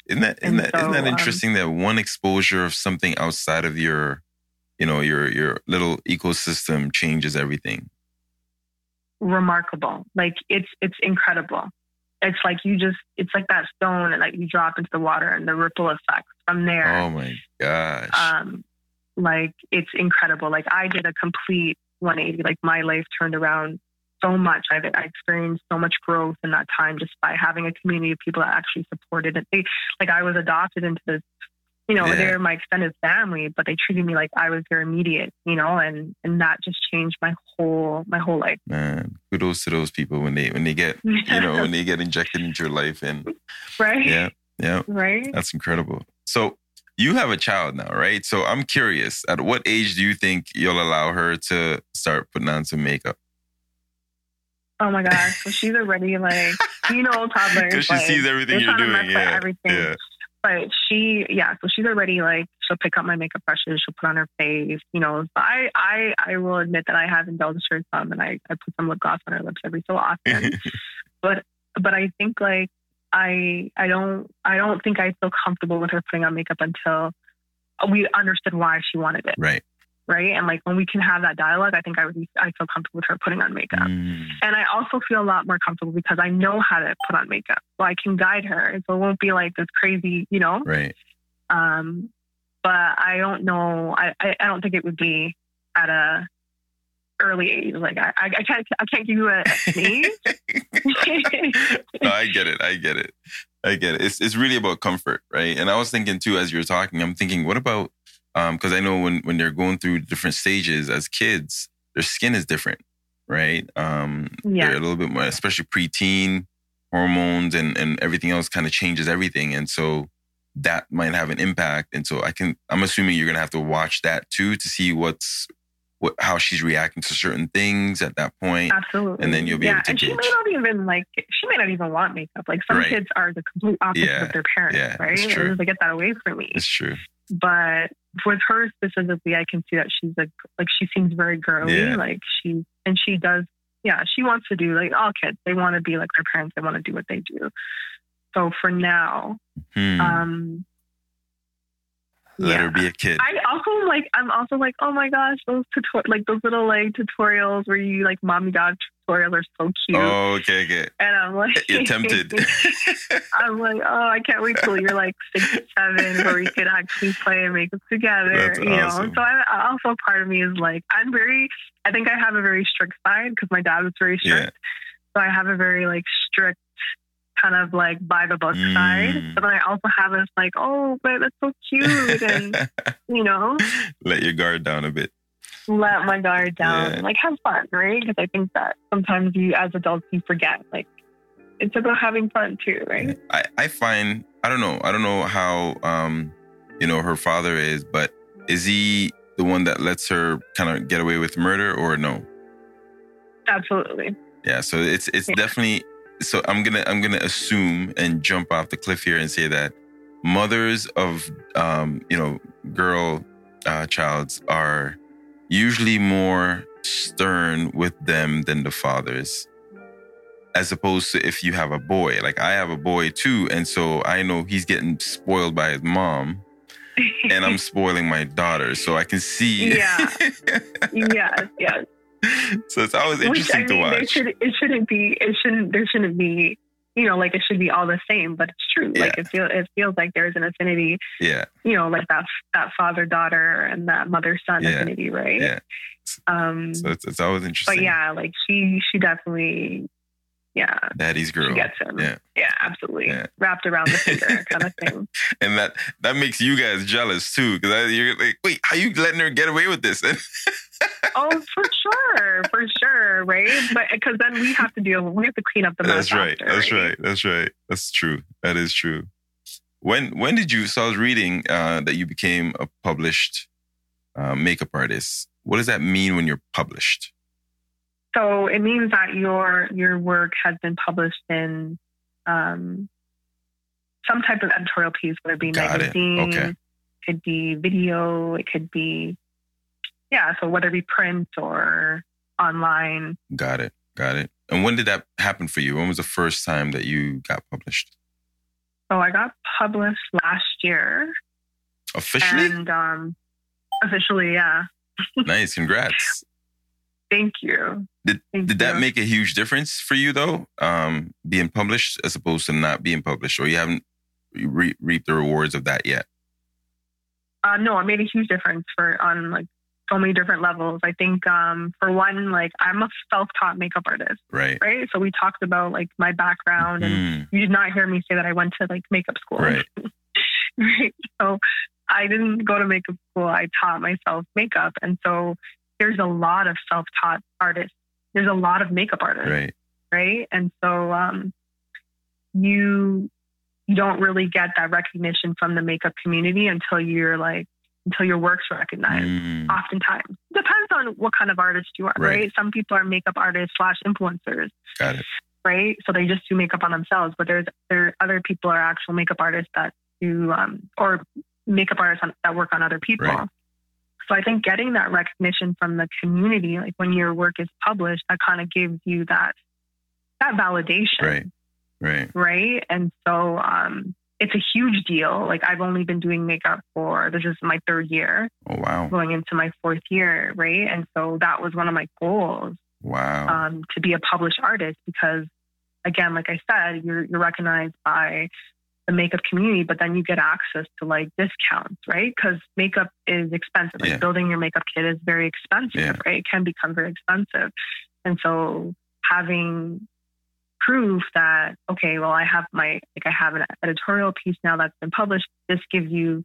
Isn't that, isn't that, isn't so, that um, interesting that one exposure of something outside of your, you know, your your little ecosystem changes everything. remarkable. Like it's it's incredible. It's like you just it's like that stone and like you drop into the water and the ripple effects from there. Oh my gosh. Um like it's incredible. Like I did a complete 180. Like my life turned around so much. I've I experienced so much growth in that time just by having a community of people that actually supported it. They like I was adopted into this you know, Yeah. they're my extended family, but they treated me like I was their immediate, you know, and and that just changed my whole my whole life. Man, kudos to those people when they when they get you know when they get injected into your life and right? yeah yeah Right? that's incredible. So you have a child now, right? So I'm curious, at what age do you think you'll allow her to start putting on some makeup? Oh my gosh. So she's already like, you know, toddlers. Because she like, sees everything you're doing. Yeah, everything. yeah. But she, yeah, so she's already like, she'll pick up my makeup brushes, she'll put on her face, you know. So I, I, I will admit that I have indulged her some, and I, I put some lip gloss on her lips every so often. but, but I think like I, I don't, I don't think I feel comfortable with her putting on makeup until we understood why she wanted it, right. Right? And like when we can have that dialogue, I think I would, be, I feel comfortable with her putting on makeup. Mm, And I also feel a lot more comfortable because I know how to put on makeup. So I can guide her. So it won't be like this crazy, you know? right. Um, but I don't know. I, I, I don't think it would be at a early age. Like I, I can't I can't give you a, age. no, I get it. I get it. I get it. It's it's really about comfort, right? And I was thinking too, as you were talking, I'm thinking, what about um, because I know when when they're going through different stages as kids, their skin is different, right? Um, Yeah. they're a little bit more, especially preteen hormones and and everything else kind of changes everything, and so that might have an impact. And so I can, I'm assuming you're gonna have to watch that too to see what's what how she's reacting to certain things at that point. Absolutely. And then you'll be yeah, able to and she may not even like she may not even want makeup. Like some Right. kids are the complete opposite Yeah. of their parents, Yeah, right? it's true. And they get that away from me. It's true. But with her specifically, I can see that she's like like she seems very girly. Yeah. Like she and she does, yeah, she wants to do like all kids. They want to be like their parents. They want to do what they do. So for now, Hmm. um, Let yeah. her be a kid. I also like. I'm also like, oh my gosh, those tutor like those little like tutorials where you like mommy dog tutorials are so cute. oh, okay, okay. And I'm like, You're tempted. I'm like, oh, I can't wait till you're like six, seven, where we could actually play and make it together. That's you know, so I, also part of me is like, I'm very. I think I have a very strict side because my dad was very strict. So I have a very like strict kind of like by the book Mm. side. But then I also have this like, oh, but that's so cute, and you know, Let your guard down a bit. let my guard down, Yeah. like have fun, right? Because I think that sometimes you, as adults, you forget like it's about having fun too, right? I, I find I don't know. I don't know how um you know her father is, but is he the one that lets her kind of get away with murder or no? Absolutely. Yeah, so it's it's Yeah. definitely so I'm gonna I'm gonna assume and jump off the cliff here and say that mothers of um, you know, girl uh childs are usually more stern with them than the fathers. As opposed to if you have a boy. Like I have a boy too, and so I know he's getting spoiled by his mom and I'm spoiling my daughter. So I can see Yeah. yes, yes. So it's always Which interesting I to mean, there watch. should it shouldn't be it shouldn't there shouldn't be you know like it should be all the same, but it's true. Like it feels it feels like there's an affinity, Yeah, you know, like that that father daughter and that mother son Yeah. affinity, right? yeah. Um, So it's, it's always interesting. but yeah, like she she definitely yeah Daddy's girl. gets him. Yeah. Yeah, absolutely. Yeah. Wrapped around the finger kind of thing. and that that makes you guys jealous too, because you're like, wait, how you letting her get away with this? oh, for sure, for sure, right? But because then we have to deal, we have to clean up the mess. that's right. after, That's right. That's right. That's true. That is true. When when did you? So I was reading uh, that you became a published uh, makeup artist. What does that mean when you're published? So it means that your your work has been published in um, some type of editorial piece, whether it be Got it. magazine, Okay. could be video, it could be yeah. So whether it be print or online. Got it. Got it. And when did that happen for you? When was the first time that you got published? So I got published last year, Officially? and um, officially, yeah. nice. Congrats. Thank you. Did Thank did that make a huge difference for you though? Um, being published as opposed to not being published, or you haven't re- reaped the rewards of that yet? Uh, no, it made a huge difference for on like so many different levels. I think um, for one, like I'm a self-taught makeup artist, Right. right? So we talked about like my background, and Mm, you did not hear me say that I went to like makeup school, Right. right? So I didn't go to makeup school. I taught myself makeup, and so there's a lot of self-taught artists. There's a lot of makeup artists, right. right? And so um, you you don't really get that recognition from the makeup community until you're like until your work's recognized. Mm, Oftentimes, depends on what kind of artist you are, Right. right? Some people are makeup artists slash influencers, got it. right? So they just do makeup on themselves. But there's there other people are actual makeup artists that do um, or makeup artists on, that work on other people. Right. So I think getting that recognition from the community, like when your work is published, that kind of gives you that that validation, Right. Right. right? And so um, it's a huge deal. Like I've only been doing makeup for this is my third year, Oh wow. going into my fourth year, right? And so that was one of my goals Wow. um, to be a published artist because, again, like I said, you're you're recognized by the makeup community, but then you get access to like discounts, right? Because makeup is expensive. Like Yeah. building your makeup kit is very expensive, Yeah. right? It can become very expensive, and so having proof that okay, well, I have my like I have an editorial piece now that's been published. This gives you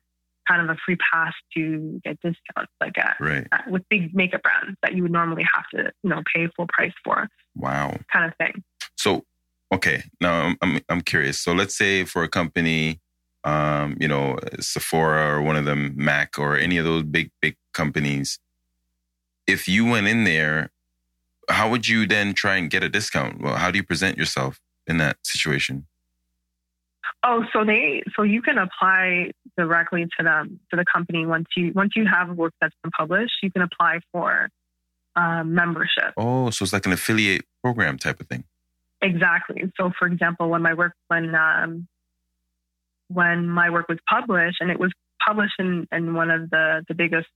kind of a free pass to get discounts, like at, right. at- with big makeup brands that you would normally have to, you know, pay full price for, Wow. kind of thing. So, okay, now I'm, I'm I'm curious. So let's say for a company, um, you know, Sephora or one of them, Mac or any of those big big companies, if you went in there, how would you then try and get a discount? Well, how do you present yourself in that situation? Oh, so they so you can apply directly to them to the company once you once you have a work that's been published, you can apply for um, membership. Oh, so it's like an affiliate program type of thing. Exactly. So, for example, when my work when um, when my work was published, and it was published in, in one of the the biggest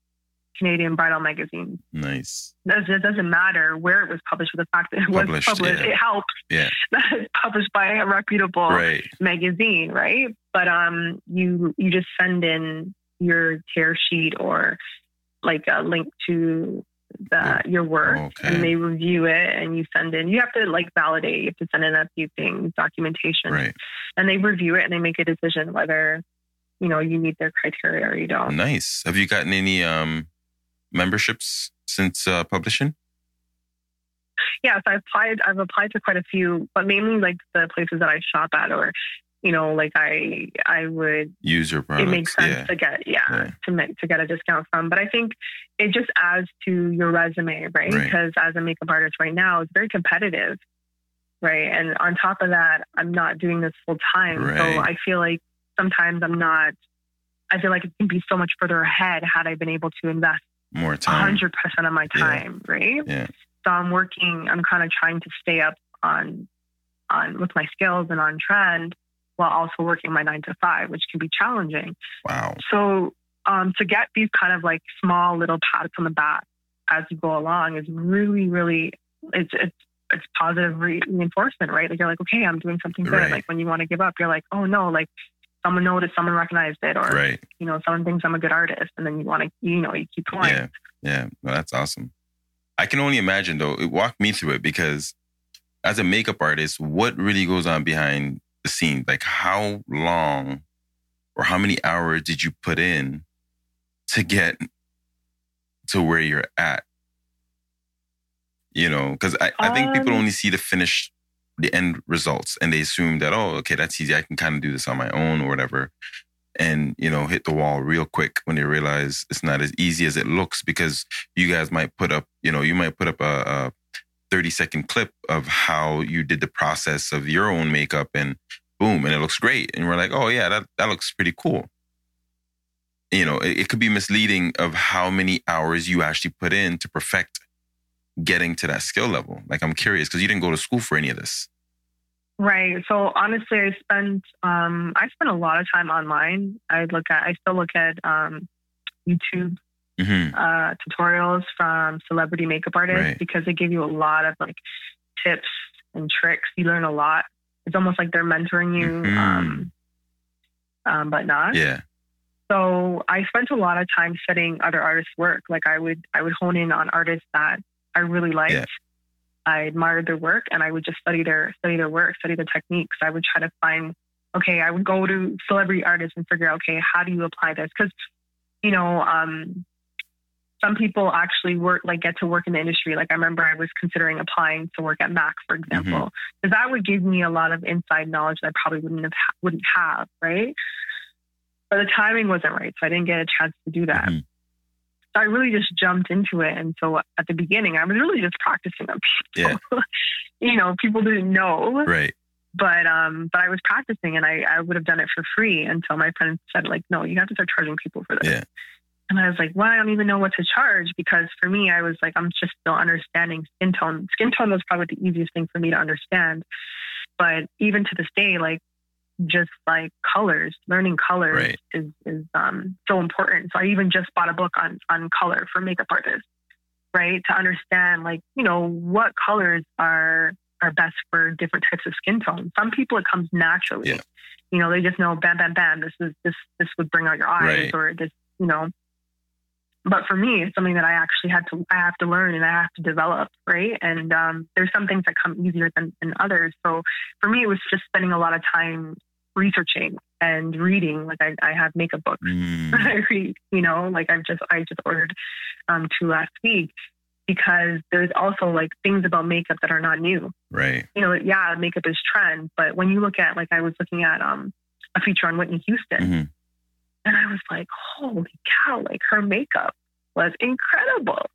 Canadian bridal magazines. Nice. It it doesn't matter where it was published, but the fact that it was Published, published, yeah. it helps Yeah. that it's published by a reputable Right. magazine, right? But um, you you just send in your tear sheet or like a link to the your work, Okay. and they review it, and you send in. You have to like validate. You have to send in a few things, documentation, Right. and they review it and they make a decision whether you know you meet their criteria or you don't. Nice. Have you gotten any um memberships since uh, publishing? yeah, so I applied. I've applied to quite a few, but mainly like the places that I shop at, or you know, like I I would use your products. It makes sense yeah. to get yeah, Yeah. to make to get a discount from. But I think it just adds to your resume, right? Right. Because as a makeup artist right now, it's very competitive, right? And on top of that, I'm not doing this full time, so I feel like sometimes I'm not. I feel like it can be so much further ahead had I been able to invest More time. hundred percent of my Yeah. time, right? Yeah. So I'm working. I'm kind of trying to stay up on on with my skills and on trend, while also working my nine to five, which can be challenging. Wow. So um, to get these kind of like small little pats on the back as you go along is really, really it's it's it's positive reinforcement, right? Like you're like, okay, I'm doing something good. Right. Like when you want to give up, you're like, oh no, like someone noticed, someone recognized it, or Right. you know, someone thinks I'm a good artist, and then you want to, you know, you keep going. Yeah. Yeah. No, that's awesome. I can only imagine though. It walk me through it because as a makeup artist, what really goes on behind the scenes? Like how long or how many hours did you put in to get to where you're at? You know, because I, I think people Um, only see the finished, the end results, and they assume that oh, okay, that's easy. I can kind of do this on my own or whatever, and you know, hit the wall real quick when they realize it's not as easy as it looks because you guys might put up, you know, you might put up a, a 30 second clip of how you did the process of your own makeup and boom, and it looks great. And we're like, oh yeah, that, that looks pretty cool. You know, it, it could be misleading of how many hours you actually put in to perfect getting to that skill level. Like I'm curious because you didn't go to school for any of this. Right. So honestly, I spent um, I spent a lot of time online. I look at I still look at um, YouTube hmm uh, tutorials from celebrity makeup artists Right. because they give you a lot of like tips and tricks. You learn a lot. It's almost like they're mentoring you, Mhm. um, um, but not. Yeah. So I spent a lot of time studying other artists' work. Like I would I would hone in on artists that I really liked. Yeah. I admired their work and I would just study their study their work, study their techniques. I would try to find okay, I would go to celebrity artists and figure out, okay, how do you apply this? Because, you know, um, some people actually work like get to work in the industry. Like I remember I was considering applying to work at Mac, for example, because that would give me a lot of inside knowledge that I probably wouldn't have wouldn't have, right? But the timing wasn't right, so I didn't get a chance to do that. Mhm. So I really just jumped into it, and so at the beginning, I was really just practicing on people. you know, people didn't know, Right. but um, but I was practicing, and I I would have done it for free until my friend said like, no, you have to start charging people for this. Yeah. And I was like, well, I don't even know what to charge because for me, I was like, I'm just still understanding skin tone. Skin tone was probably the easiest thing for me to understand. But even to this day, like just like colors, learning colors Right. is is um, so important. So I even just bought a book on on color for makeup artists, right? To understand like you know what colors are are best for different types of skin tones. Some people it comes naturally. Yeah. You know, they just know bam bam bam. This is this this would bring out your eyes Right. or this you know. But for me, it's something that I actually had to I have to learn and I have to develop, right? And um, there's some things that come easier than, than others. So for me, it was just spending a lot of time researching and reading. Like I, I have makeup books Mm, I read, you know, like I've just I just ordered um two last week because there's also like things about makeup that are not new. right. You know, yeah, makeup is trend, but when you look at like I was looking at um a feature on Whitney Houston hmm and I was like, holy cow, like her makeup was incredible.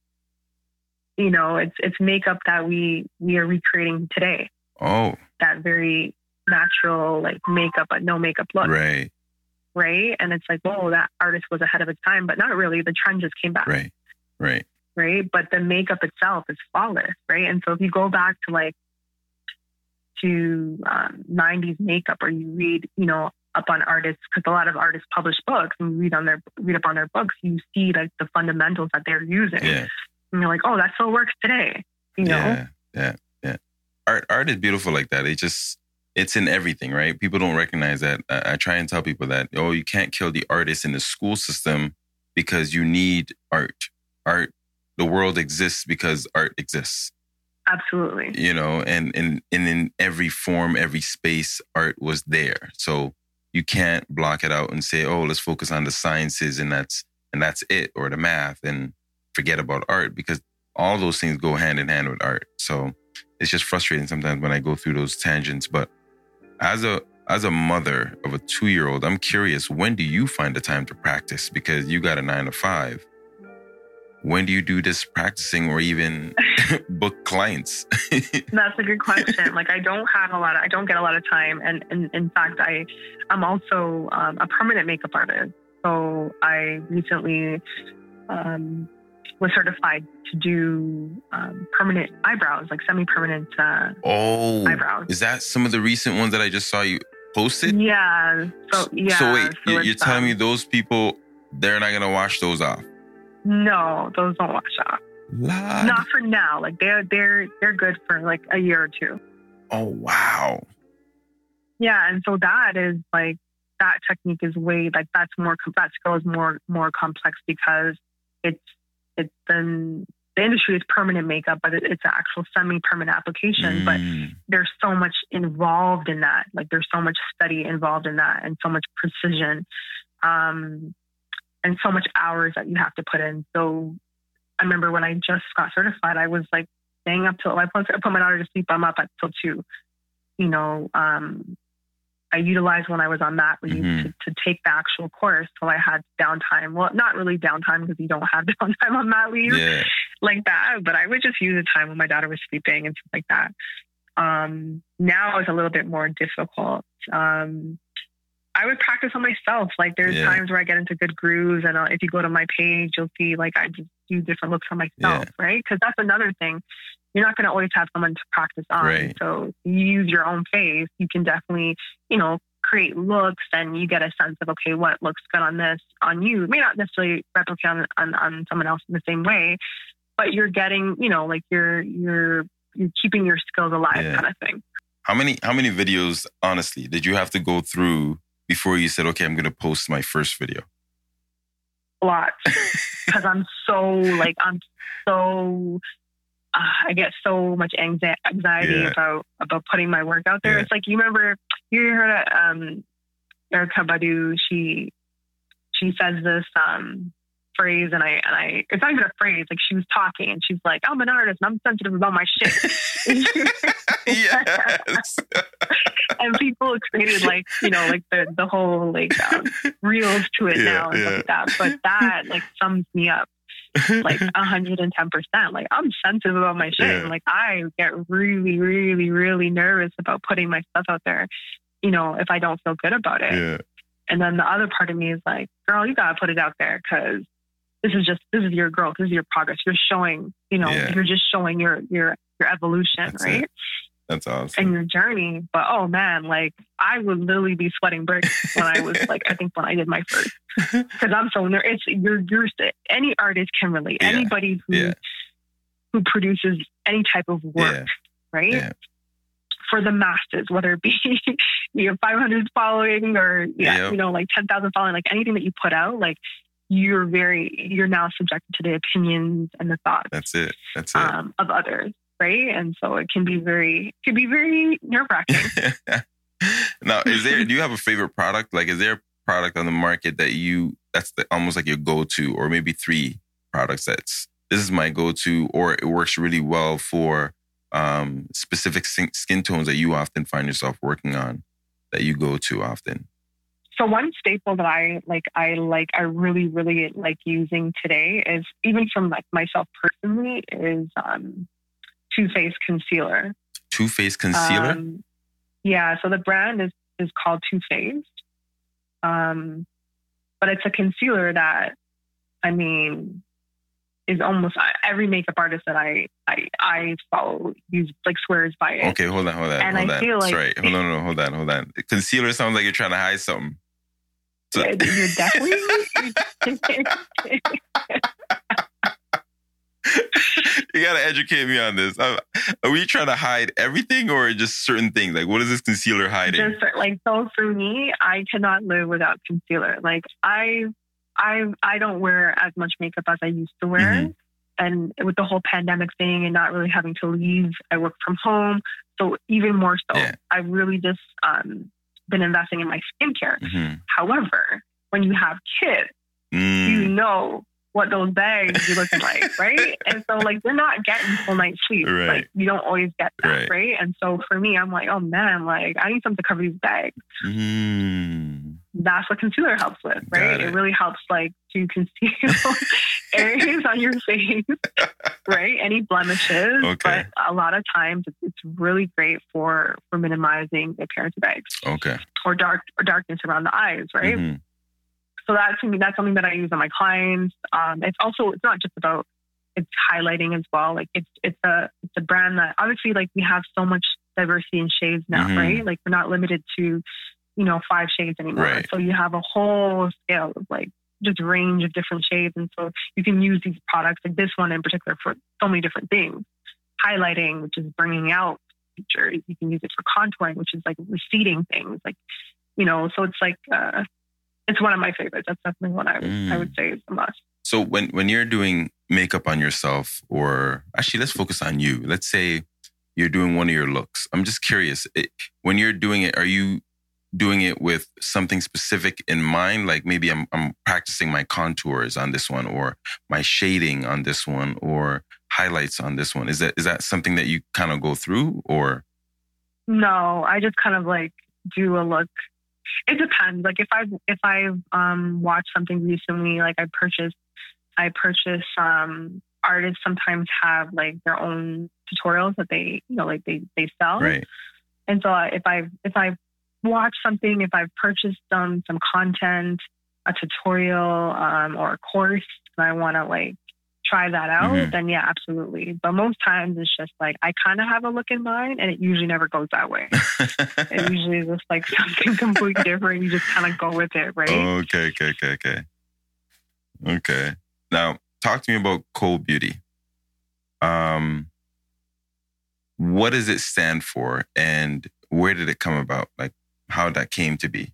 You know, it's it's makeup that we we are recreating today. Oh, That very natural like makeup but no makeup look right. right? And it's like, whoa, that artist was ahead of its time, but not really. The trend just came back, Right. Right. right? But the makeup itself is flawless, right? And so if you go back to like to um, 90s makeup, or you read, you know, up on artists, because a lot of artists publish books, and read on their read up on their books, you see like the fundamentals that they're using, Yeah. and you're like, oh, that still works today, you know? Yeah, yeah, yeah. Art, art is beautiful like that. It just, it's in everything, right? People don't recognize that. I, I try and tell people that, oh, you can't kill the artist in the school system because you need art. Art, the world exists because art exists, Absolutely. you know, and, and, and in every form, every space, art was there. So you can't block it out and say, oh, let's focus on the sciences and that's, and that's it, or the math and forget about art because all those things go hand in hand with art. So it's just frustrating sometimes when I go through those tangents. But as a as a mother of a two year old, I'm curious, when do you find the time to practice? Because you got a nine to five. When do you do this practicing or even book clients? That's a good question. like I don't have a lot, of, I don't get a lot of time. And, and in fact, I, I'm also um, a permanent makeup artist. So I recently um, was certified to do um, permanent eyebrows, like semi-permanent uh, oh, eyebrows. Is that some of the recent ones that I just saw you posted? Yeah. So yeah. So wait, so you're telling me those people they're not gonna wash those off? No, those don't wash off. Not for now. Like they're they're they're good for like a year or two. Oh wow. Yeah, and so that is like that technique is way like that's more that skill is more more complex because it's it's been the industry is permanent makeup, but it's an actual semi-permanent application. Mm. But there's so much involved in that. Like there's so much study involved in that, and so much precision, um, and so much hours that you have to put in. So I remember when I just got certified, I was like staying up till I put, I put my daughter to sleep. I'm up at till two. You know, um, I utilized when I was on that leave Mhm. to, to take the actual course. So I had downtime. Well, not really downtime because you don't have downtime on that leave Yeah. like that, but I would just use the time when my daughter was sleeping and stuff like that. Um, now it's a little bit more difficult. Um, I would practice on myself. Like there's Yeah. times where I get into good grooves, and uh, if you go to my page, you'll see like I just do different looks for myself, Yeah. right? Because that's another thing. You're not going to always have someone to practice on. Right. So you use your own face. You can definitely, you know, create looks, and you get a sense of okay, what looks good on this on you. It may not necessarily replicate on, on on someone else in the same way, but you're getting, you know, like you're you're you're keeping your skills alive, Yeah. kind of thing. How many how many videos honestly did you have to go through before you said, okay, I'm gonna post my first video? A lot because I'm so like I'm so. Uh, I get so much anxiety Yeah. about about putting my work out there. Yeah. It's like you remember you heard of, um, Erykah Badu. She she says this um, phrase, and I and I it's not even a phrase. Like she was talking, and she's like, "I'm an artist, and I'm sensitive about my shit." yes. and people created like you know like the the whole like um, reels to it Yeah, now and yeah. stuff like that. But that like sums me up like hundred and ten percent. Like I'm sensitive about my shit. Yeah. And, like I get really, really, really nervous about putting my stuff out there. You know, if I don't feel good about it. yeah. And then the other part of me is like, girl, you gotta put it out there because this is just this is your growth, this is your progress. You're showing, you know, Yeah. you're just showing your your your evolution, That's right? it. That's awesome. and your journey. But oh man, like I would literally be sweating bricks when I was like, I think when I did my first, because I'm so nervous. It's you're you're any artist can relate. Yeah. Anybody who Yeah. who produces any type of work, Yeah. right? For the masses, whether it be you have 500 following or yeah, Yep. you know, like 10,000 following, like anything that you put out, like you're very, you're now subjected to the opinions and the thoughts That's it. That's it. um, of others, right? And so it can be very, it can be very nerve wracking. now, is there? Do you have a favorite product? Like, is there a product on the market that you that's the, almost like your go-to, or maybe three products that's this is my go-to, or it works really well for um, specific skin tones that you often find yourself working on that you go to often. So one staple that I like, I like, I really, really like using today is even from like myself personally is um, Too Faced concealer. Too Faced concealer. Um, yeah, so the brand is is called Too Faced, um, but it's a concealer that, I mean, is almost every makeup artist that I I, I follow use like swears by it. okay, hold on, hold on, and hold I on. feel like- Sorry, hold on, no, hold on, hold on. Concealer sounds like you're trying to hide something. So- You're definitely you gotta educate me on this. Uh, Are we trying to hide everything or just certain things? Like, what is this concealer hiding? Just like so for me, I cannot live without concealer. Like I, I, I don't wear as much makeup as I used to wear, Mhm. and with the whole pandemic thing and not really having to leave, I work from home, so even more so, Yeah. I've really just um, been investing in my skincare. Mhm. However, when you have kids, Mm, you know what those bags are looking like, right? And so like they're not getting full night sleep. Right. Like you don't always get that, Right. right. And so for me, I'm like, oh man, like I need something to cover these bags. Mm. That's what concealer helps with, right? it. It. really helps like to conceal areas on your face, right? Any blemishes. Okay. But a lot of times it's, really great for for minimizing the appearance of bags Okay. or dark or darkness around the eyes, right? Mhm. so that's something that's something that I use on my clients. Um, it's also it's not just about it's highlighting as well. Like it's it's a it's a brand that obviously like we have so much diversity in shades now, Mhm. right? Like we're not limited to you know five shades anymore. Right. So you have a whole scale of like just range of different shades, and so you can use these products like this one in particular for so many different things. Highlighting, which is bringing out features. You can use it for contouring, which is like receding things, like you know. So it's like. uh it's one of my favorites. That's definitely one I would, Mm. I would say is a must. So when when you're doing makeup on yourself, or actually, let's focus on you. Let's say you're doing one of your looks. I'm just curious. It, when you're doing it, are you doing it with something specific in mind? Like maybe I'm I'm practicing my contours on this one, or my shading on this one, or highlights on this one. Is that is that something that you kind of go through, or No, I just kind of like do a look. It depends. Like if I've if I've um, watched something recently, like I purchased, I purchase. Um, artists sometimes have like their own tutorials that they you know like they they sell. right? And so if I if I've watched something, if I've purchased um, some content, a tutorial um, or a course, and I want to like try that out, Mhm. then yeah, absolutely. But most times it's just like I kind of have a look in mind, and it usually never goes that way. it usually is just like something completely different. You just kind of go with it, right? Okay, okay, okay, okay. Okay. Now, talk to me about Cole Beauty. Um, what does it stand for, and where did it come about? Like, how that came to be?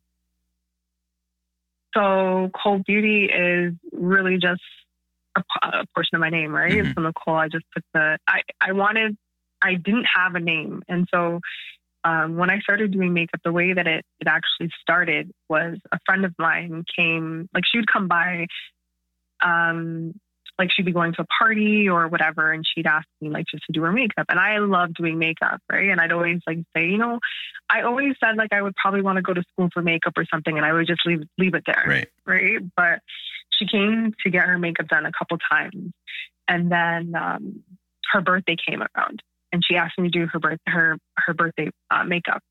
So Cole Beauty is really just a, a portion of my name, right? Mhm. So Nicole, I just put the I I wanted I didn't have a name, and so um, when I started doing makeup, the way that it it actually started was a friend of mine came like she would come by. Um, like she'd be going to a party or whatever, and she'd ask me like just to do her makeup, and I love doing makeup, right? And I'd always like say, you know, I always said like I would probably want to go to school for makeup or something, and I would just leave leave it there, Right. right? But she came to get her makeup done a couple times, and then um, her birthday came around, and she asked me to do her birth her her birthday uh, makeup,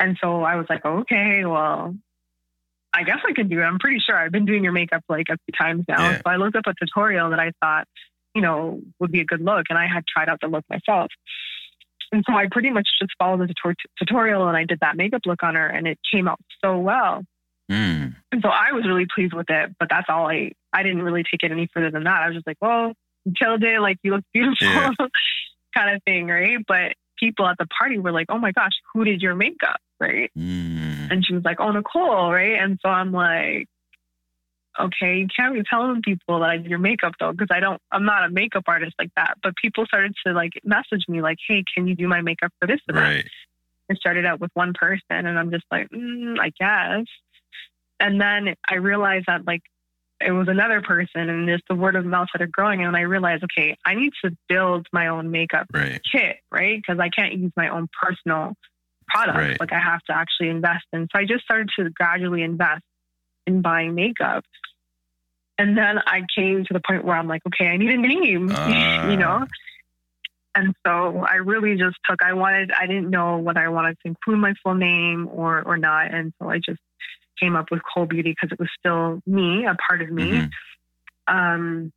and so I was like, okay, well. I guess I could do it. I'm pretty sure I've been doing your makeup like a few times now. Yeah. So I looked up a tutorial that I thought, you know, would be a good look, and I had tried out the look myself. And so I pretty much just followed the tutor- tutorial and I did that makeup look on her, and it came out so well. Mm, And so I was really pleased with it, but that's all I, I didn't really take it any further than that. I was just like, well, you killed it. Like, you look beautiful, Yeah. kind of thing, right? But people at the party were like, oh my gosh, who did your makeup, right? mm. And she was like, oh, Nicole, right? And so I'm like, okay, you can't be telling people that I did your makeup though, because I don't, I'm not a makeup artist like that. But people started to like message me like, hey, can you do my makeup for this that? Right. It started out with one person, and I'm just like, mm, I guess. And then I realized that like it was another person, and just the word of mouth started growing. And I realized, okay, I need to build my own makeup Right. kit, right? Because I can't use my own personal products. Right. Like I have to actually invest in. So I just started to gradually invest in buying makeup. And then I came to the point where I'm like, okay, I need a name, Ah. you know? And so I really just took, I wanted, I didn't know whether I wanted to include my full name or, or not. And so I just came up with Cole Beauty because it was still me, a part of me. Mhm. Um,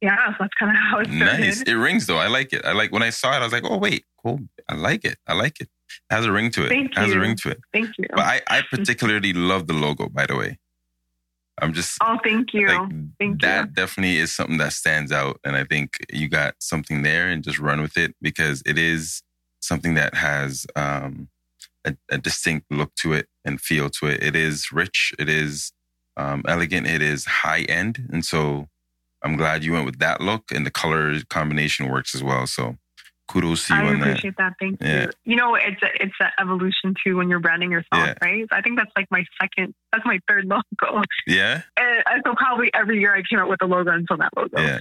yeah, so that's kind of how it started. Nice. It rings though. I like it. I like when I saw it. I was like, oh wait, cool. I like it. I like it. It has a ring to it. Thank it has a ring to it. Thank you. But I, I particularly love the logo. By the way, I'm just Oh, thank you. like Thank that. you. That definitely is something that stands out, and I think you got something there, and just run with it because it is something that has um, a, a distinct look to it and feel to it. It is rich. It is um, elegant. It is high end, and so I'm glad you went with that look, and the color combination works as well. So kudos to you I on that. appreciate that. Thank Yeah. you. You know, it's a, it's an evolution too when you're branding yourself, Yeah. right? I think that's like my second, that's my third logo. Yeah, And so probably every year I came out with a logo until that logo. yeah,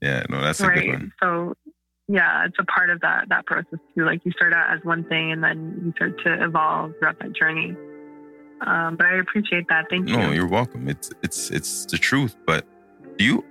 yeah. No, that's a good right. one. So yeah, it's a part of that that process too. Like you start out as one thing and then you start to evolve throughout that journey. Um, but I appreciate that. Thank No, you. No, you're welcome. It's it's it's the truth. But do you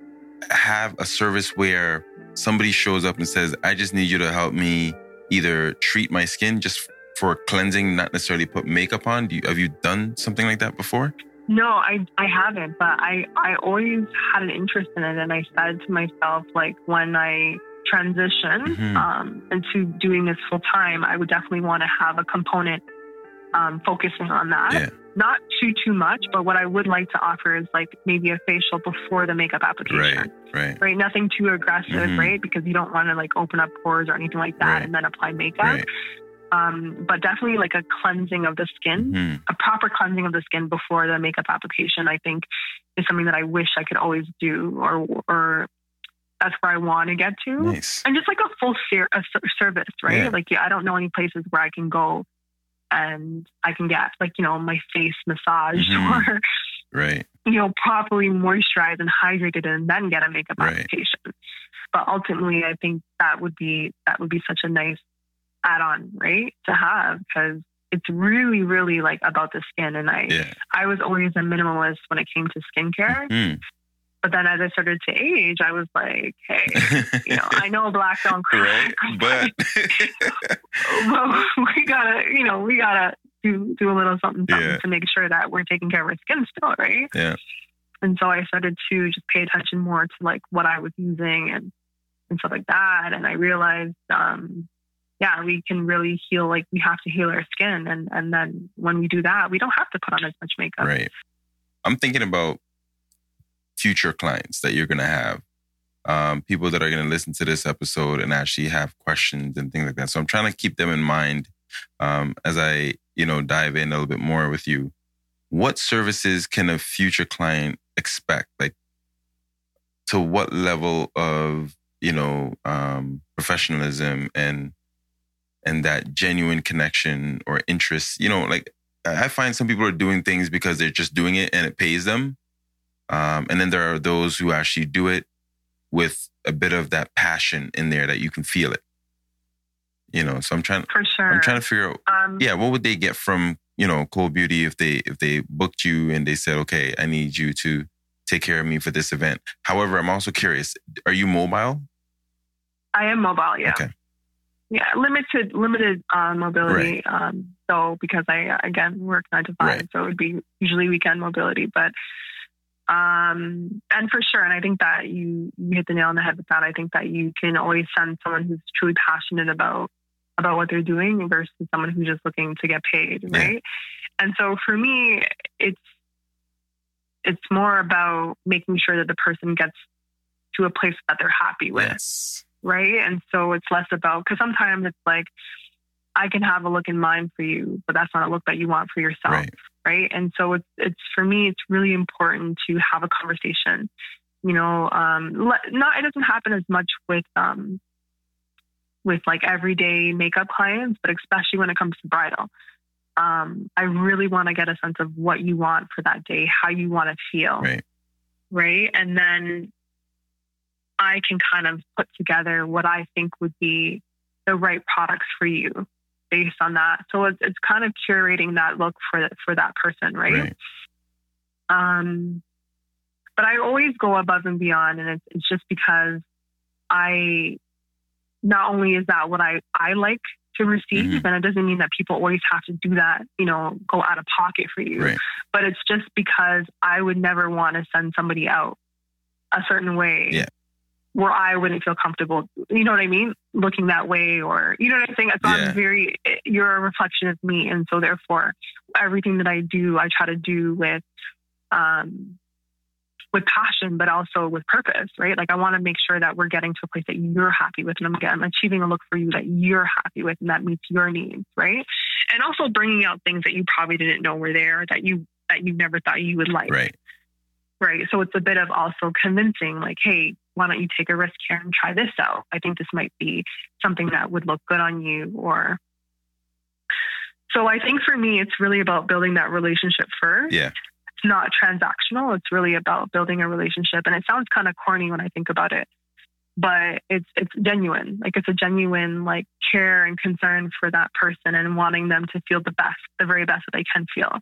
have a service where somebody shows up and says, "I just need you to help me either treat my skin just for cleansing, not necessarily put makeup on"? Do you, have you done something like that before? No, I I haven't, but I I always had an interest in it, and I said to myself like when I transition Mhm. um, into doing this full time, I would definitely want to have a component um, focusing on that. Yeah. Not too too much, but what I would like to offer is like maybe a facial before the makeup application. Right, right, Right, nothing too aggressive, Mhm. right? Because you don't want to like open up pores or anything like that, Right. and then apply makeup. right. Um, but definitely like a cleansing of the skin Mhm. a proper cleansing of the skin before the makeup application, I think, is something that I wish I could always do, or or that's where I want to get to. Nice. And just like a full ser- a service, right? Yeah. Like, yeah, I don't know any places where I can go and I can get like you know my face massaged Mhm. or Right, you know properly moisturized and hydrated and then get a makeup Right. application. But ultimately, I think that would be that would be such a nice add-on, right, to have because it's really, really like about the skin. And I, yeah. I was always a minimalist when it came to skincare. Mhm. But then as I started to age, I was like, hey, you know, I know black don't crack, right, but but we gotta, you know, we gotta do do a little something, something Yeah. to make sure that we're taking care of our skin still, right? yeah, And so I started to just pay attention more to like what I was using and and stuff like that. And I realized, um, yeah, we can really heal. Like we have to heal our skin, and and then when we do that, we don't have to put on as much makeup. right. I'm thinking about future clients that you're going to have, um, people that are going to listen to this episode and actually have questions and things like that. So I'm trying to keep them in mind um, as I, you know, dive in a little bit more with you. What services can a future client expect? Like, to what level of, you know, um, professionalism and and that genuine connection or interest? You know, like I find some people are doing things because they're just doing it and it pays them. Um, and then there are those who actually do it with a bit of that passion in there that you can feel it. You know, so I'm trying. For sure. I'm trying to figure out. Um, Yeah, what would they get from you know Cole Beauty if they if they booked you and they said, okay, I need you to take care of me for this event. However, I'm also curious. Are you mobile? I am mobile. Yeah. Okay. Yeah, limited limited uh, mobility. Um, so because I again work nine to five, Right. so it would be usually weekend mobility. But um, and for sure, and I think that you you hit the nail on the head with that. I think that you can always send someone who's truly passionate about about what they're doing versus someone who's just looking to get paid, Yeah. right? And so for me, it's it's more about making sure that the person gets to a place that they're happy with Yes. right? And so it's less about because sometimes it's like I can have a look in mind for you, but that's not a look that you want for yourself, Right. Right? And so it's it's for me, it's really important to have a conversation. You know, um, le- not it doesn't happen as much with um, with like everyday makeup clients, but especially when it comes to bridal. Um, I really want to get a sense of what you want for that day, how you want to feel, Right. right? And then I can kind of put together what I think would be the right products for you based on that. So it's, it's kind of curating that look for for that person, right? Right. Um, but I always go above and beyond, and it's, it's just because I not only is that what I I like to receive, Mhm. and it doesn't mean that people always have to do that, you know, go out of pocket for you. Right. But it's just because I would never want to send somebody out a certain way. Yeah. Where I wouldn't feel comfortable, you know what I mean, looking that way, or you know what I'm saying. So Yeah. I'm very, you're a reflection of me, and so therefore, everything that I do, I try to do with, um, with passion, but also with purpose, right? Like I want to make sure that we're getting to a place that you're happy with, and I'm, achieving a look for you that you're happy with, and that meets your needs, right? And also bringing out things that you probably didn't know were there that you that you never thought you would like, Right. right? So it's a bit of also convincing, like, hey, why don't you take a risk here and try this out? I think this might be something that would look good on you. Or so I think for me, it's really about building that relationship first. Yeah. It's not transactional. It's really about building a relationship. And it sounds kind of corny when I think about it, but it's it's genuine. Like it's a genuine like care and concern for that person and wanting them to feel the best, the very best that they can feel.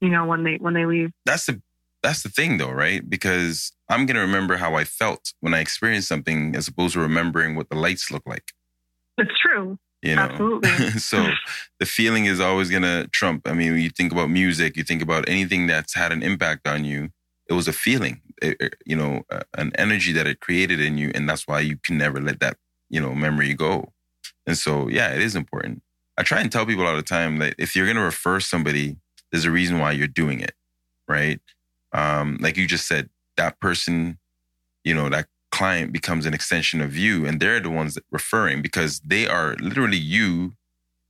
You know, when they when they leave. That's the that's the thing though, right? Because I'm gonna remember how I felt when I experienced something as opposed to remembering what the lights look like. It's true. You know, Absolutely. so the feeling is always gonna trump. I mean, when you think about music, you think about anything that's had an impact on you. It was a feeling, it- it- you know, uh, an energy that it created in you, and that's why you can never let that, you know, memory go. And so, yeah, it is important. I try and tell people all the time that if you're gonna refer somebody, there's a reason why you're doing it, right? Um, like you just said, that person, you know, that client becomes an extension of you and they're the ones that referring because they are literally you,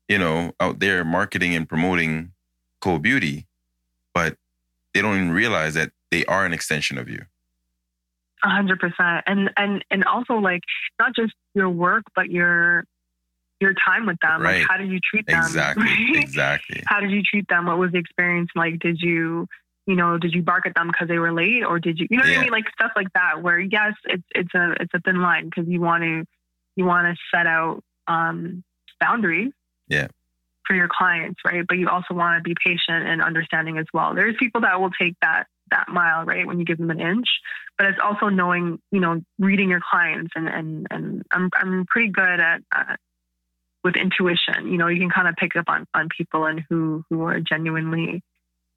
you know, out there marketing and promoting Cole Beauty, but they don't even realize that they are an extension of you. A hundred percent. And and and also like not just your work, but your your time with them. Right. Like how did you treat them? Exactly. right? Exactly. How did you treat them? What was the experience like? Did you you know, did you bark at them because they were late or did you you know what I mean? Like stuff like that where yes, it's it's a it's a thin line because you want to you want to set out um boundaries. Yeah. For your clients, right? But you also want to be patient and understanding as well. There's people that will take that that mile, right, when you give them an inch. But it's also knowing, you know, reading your clients and and and I'm I'm pretty good at uh, with intuition. You know, you can kind of pick up on on people and who who are genuinely,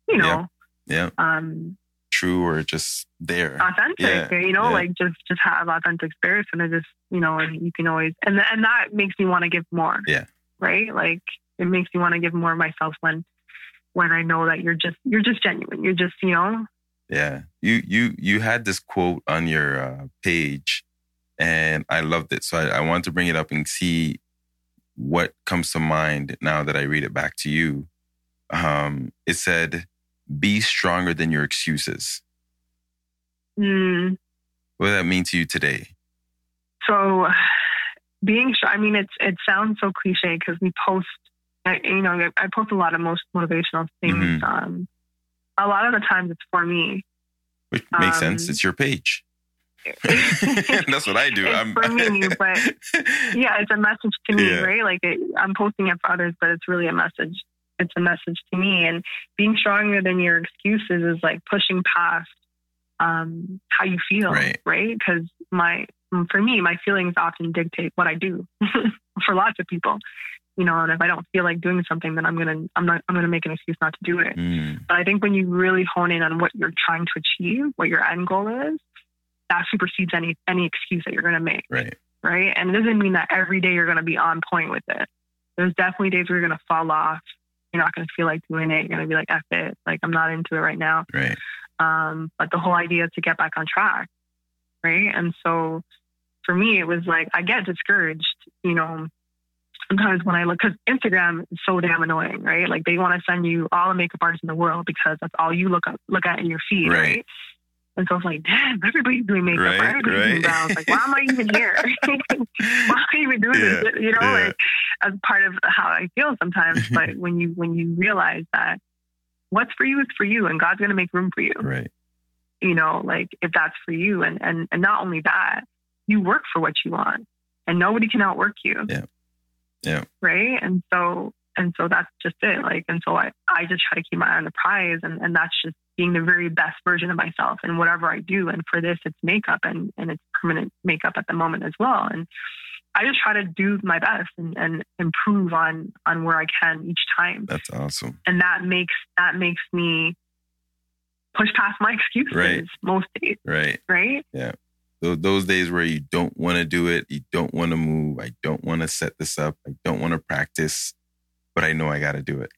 you know, Yeah. um True or just there. authentic. Yeah, You know, yeah. like just just have authentic spirits, and it just you know, and you can always and and that makes me want to give more. Yeah. Right. Like it makes me want to give more of myself when when I know that you're just you're just genuine. You're just you know Yeah. You you you had this quote on your uh, page and I loved it. So I, I wanted to bring it up and see what comes to mind now that I read it back to you. Um, it said, be stronger than your excuses. mm, What does that mean to you today? so being sure. I mean, it's it sounds so cliche because we post. I, you know, I post a lot of most motivational things. Mhm. Um, a lot of the times it's for me. Which makes Um, sense. It's your page. That's what I do. It's I'm for me, but yeah, it's a message to me, Yeah. right? Like it, I'm posting it for others, but it's really a message. It's a message to me, and being stronger than your excuses is like pushing past um, how you feel, Right. right? Because my, for me, my feelings often dictate what I do. for lots of people, you know, and if I don't feel like doing something, then I'm gonna, I'm not, I'm gonna make an excuse not to do it. Mm, But I think when you really hone in on what you're trying to achieve, what your end goal is, that supersedes any any excuse that you're going to make, right. right? And it doesn't mean that every day you're going to be on point with it. There's definitely days where you're going to fall off. You're not going to feel like doing it. You're going to be like, "F it," like I'm not into it right now. Right. Um, but the whole idea is to get back on track, right? And so for me, it was like I get discouraged, you know. Sometimes when I look, because Instagram is so damn annoying, right? Like they want to send you all the makeup artists in the world because that's all you look at, look at in your feed, Right. right? And so it's like, damn, everybody's doing makeup, Right, everybody's doing right. brows. Like, why am I even here? why am I even doing Yeah, this? You know, yeah. like as part of how I feel sometimes. but when you when you realize that what's for you is for you, and God's gonna make room for you Right. you know, like if that's for you. And and and not only that, you work for what you want, and nobody can outwork you. Yeah. Yeah. Right. And so and so that's just it. Like and so I I just try to keep my eye on the prize, and and that's just being the very best version of myself in whatever I do. And for this, it's makeup, and and it's permanent makeup at the moment as well. And I just try to do my best and, and improve on on where I can each time That's awesome. and that makes that makes me push past my excuses Right. most days, Right. right? Tho- those days where you don't want to do it, you don't want to move, I don't want to set this up, I don't want to practice, but I know I got to do it.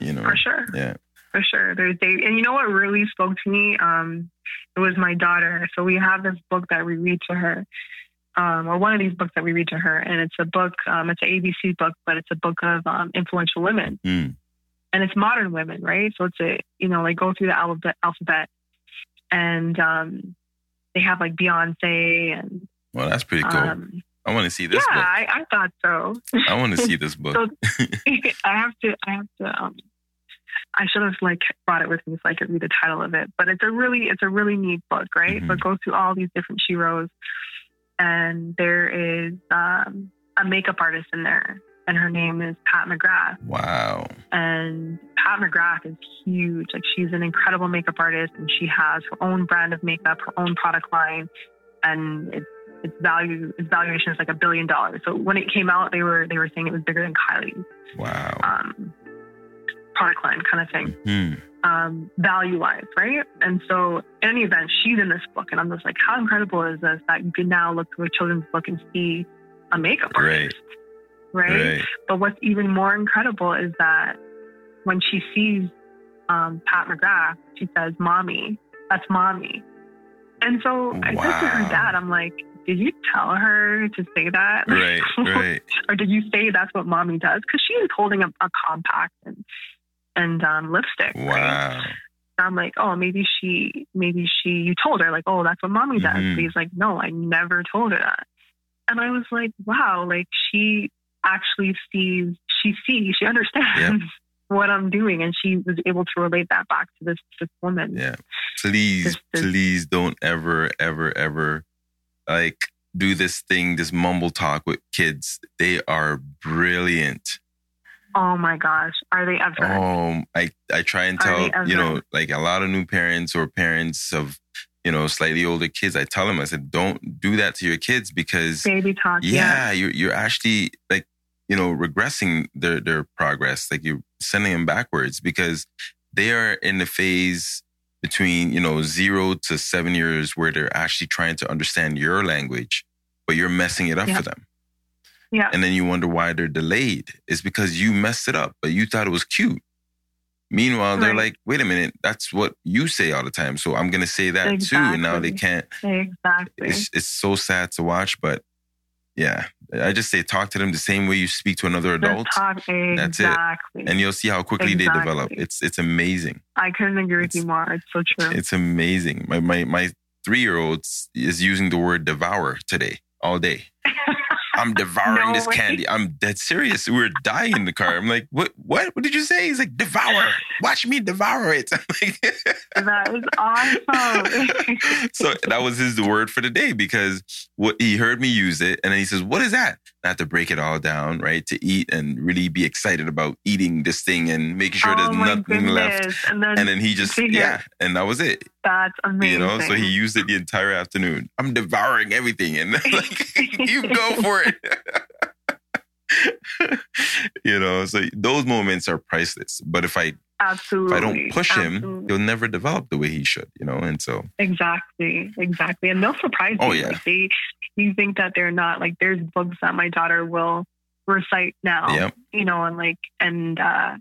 You know? For sure, Yeah. for sure. There's days, and you know what really spoke to me? Um, it was my daughter. So we have this book that we read to her, um, or one of these books that we read to her, and it's a book. Um, it's an ABC book, but it's a book of um, influential women. Mm, and it's modern women, right? So it's a you know like go through the alphabet, alphabet, and um, they have like Beyonce and Well, that's pretty cool. I want to see yeah, this book. Yeah, I, I thought so. I want to see this book. So I have to, I have to, um, I should have like brought it with me so I could read the title of it. But it's a really, it's a really neat book, right? Mhm. So it goes through all these different sheroes, and there is um, a makeup artist in there, and her name is Pat McGrath. wow. And Pat McGrath is huge. Like she's an incredible makeup artist, and she has her own brand of makeup, her own product line, and it's its value, its valuation is like a billion dollars. So when it came out, they were they were saying it was bigger than Kylie's Wow. um, product line kind of thing, Hmm. um, value wise, right? And so, in any event, she's in this book, and I'm just like, how incredible is this that you can now look through a children's book and see a makeup artist, right? Right. But what's even more incredible is that when she sees um, Pat McGrath, she says, "Mommy, that's mommy." And so I said to Wow. her dad, "I'm like." Did you tell her to say that? Right. Right. or did you say that's what mommy does? Because she is holding a, a compact and and um, lipstick. Right? Wow. I'm like, oh, maybe she, maybe she, you told her like, oh, that's what mommy does. Mhm. But he's like, no, I never told her that. And I was like, wow, like she actually sees, she sees, she understands what I'm doing, and she was able to relate that back to this this woman. Yeah. Please, This- this- please don't ever, ever, ever like do this thing, this mumble talk with kids. They are brilliant. Oh my gosh, are they ever? Um, I I try and tell you know like a lot of new parents or parents of you know slightly older kids. I tell them I said don't do that to your kids because Baby talk. yeah, you're you're actually like you know regressing their their progress. Like you're sending them backwards because they are in the phase between you know zero to seven years where they're actually trying to understand your language, but you're messing it up Yeah. for them. Yeah. And then you wonder why they're delayed. It's because you messed it up, but you thought it was cute. Meanwhile, they're like, wait a minute, that's what you say all the time. So I'm gonna say that too. And now they can't exactly. it's it's so sad to watch, but yeah, I just say talk to them the same way you speak to another adult, talk That's it. and you'll see how quickly they develop. It's it's amazing. I couldn't agree with you more. It's so true. It's amazing. My my my three year old is using the word devour today all day. I'm devouring No this way. candy. I'm dead serious. We were dying in the car. I'm like, what? What? What did you say? He's like, devour. Watch me devour it. I'm like, that is awesome. so that was his word for the day because what he heard me use it and then he says, What is that? Have to break it all down, right? To eat and really be excited about eating this thing and making sure oh there's my nothing left. And then, And then he just, yeah, and that was it. that's amazing. You know, so he used it the entire afternoon. I'm devouring everything. And like, you go for it. you know, so those moments are priceless. But if I absolutely. if I don't push him, he'll never develop the way he should, you know? And so Exactly, exactly. And they'll surprise me. Oh, you. yeah. Like they, you think that they're not like. There's books that my daughter will recite now. Yep. You know, and like, and uh,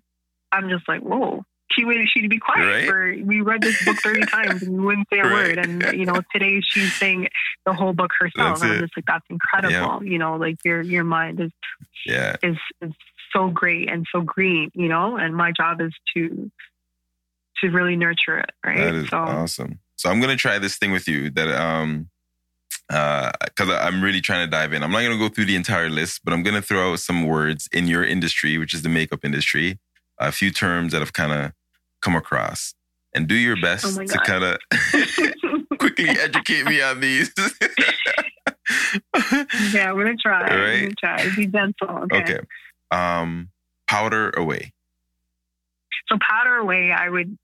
I'm just like, whoa. She waited she'd be quiet. Right. For we read this book thirty times and we wouldn't say a Right. word. And you know, today she's saying the whole book herself. That's and it. I'm just like, that's incredible. You know, like your your mind is yeah. is is so great and so green. You know, and my job is to to really nurture it. Right. That is so awesome. So I'm gonna try this thing with you that um uh because I'm really trying to dive in. I'm not gonna go through the entire list, but I'm gonna throw out some words in your industry, which is the makeup industry, a few terms that I've kind of come across. And do your best Oh to kind of quickly educate me on these. Yeah, I'm gonna try. We're Right. gonna try. Be gentle. Okay. okay. Um powder away. So powder away, I would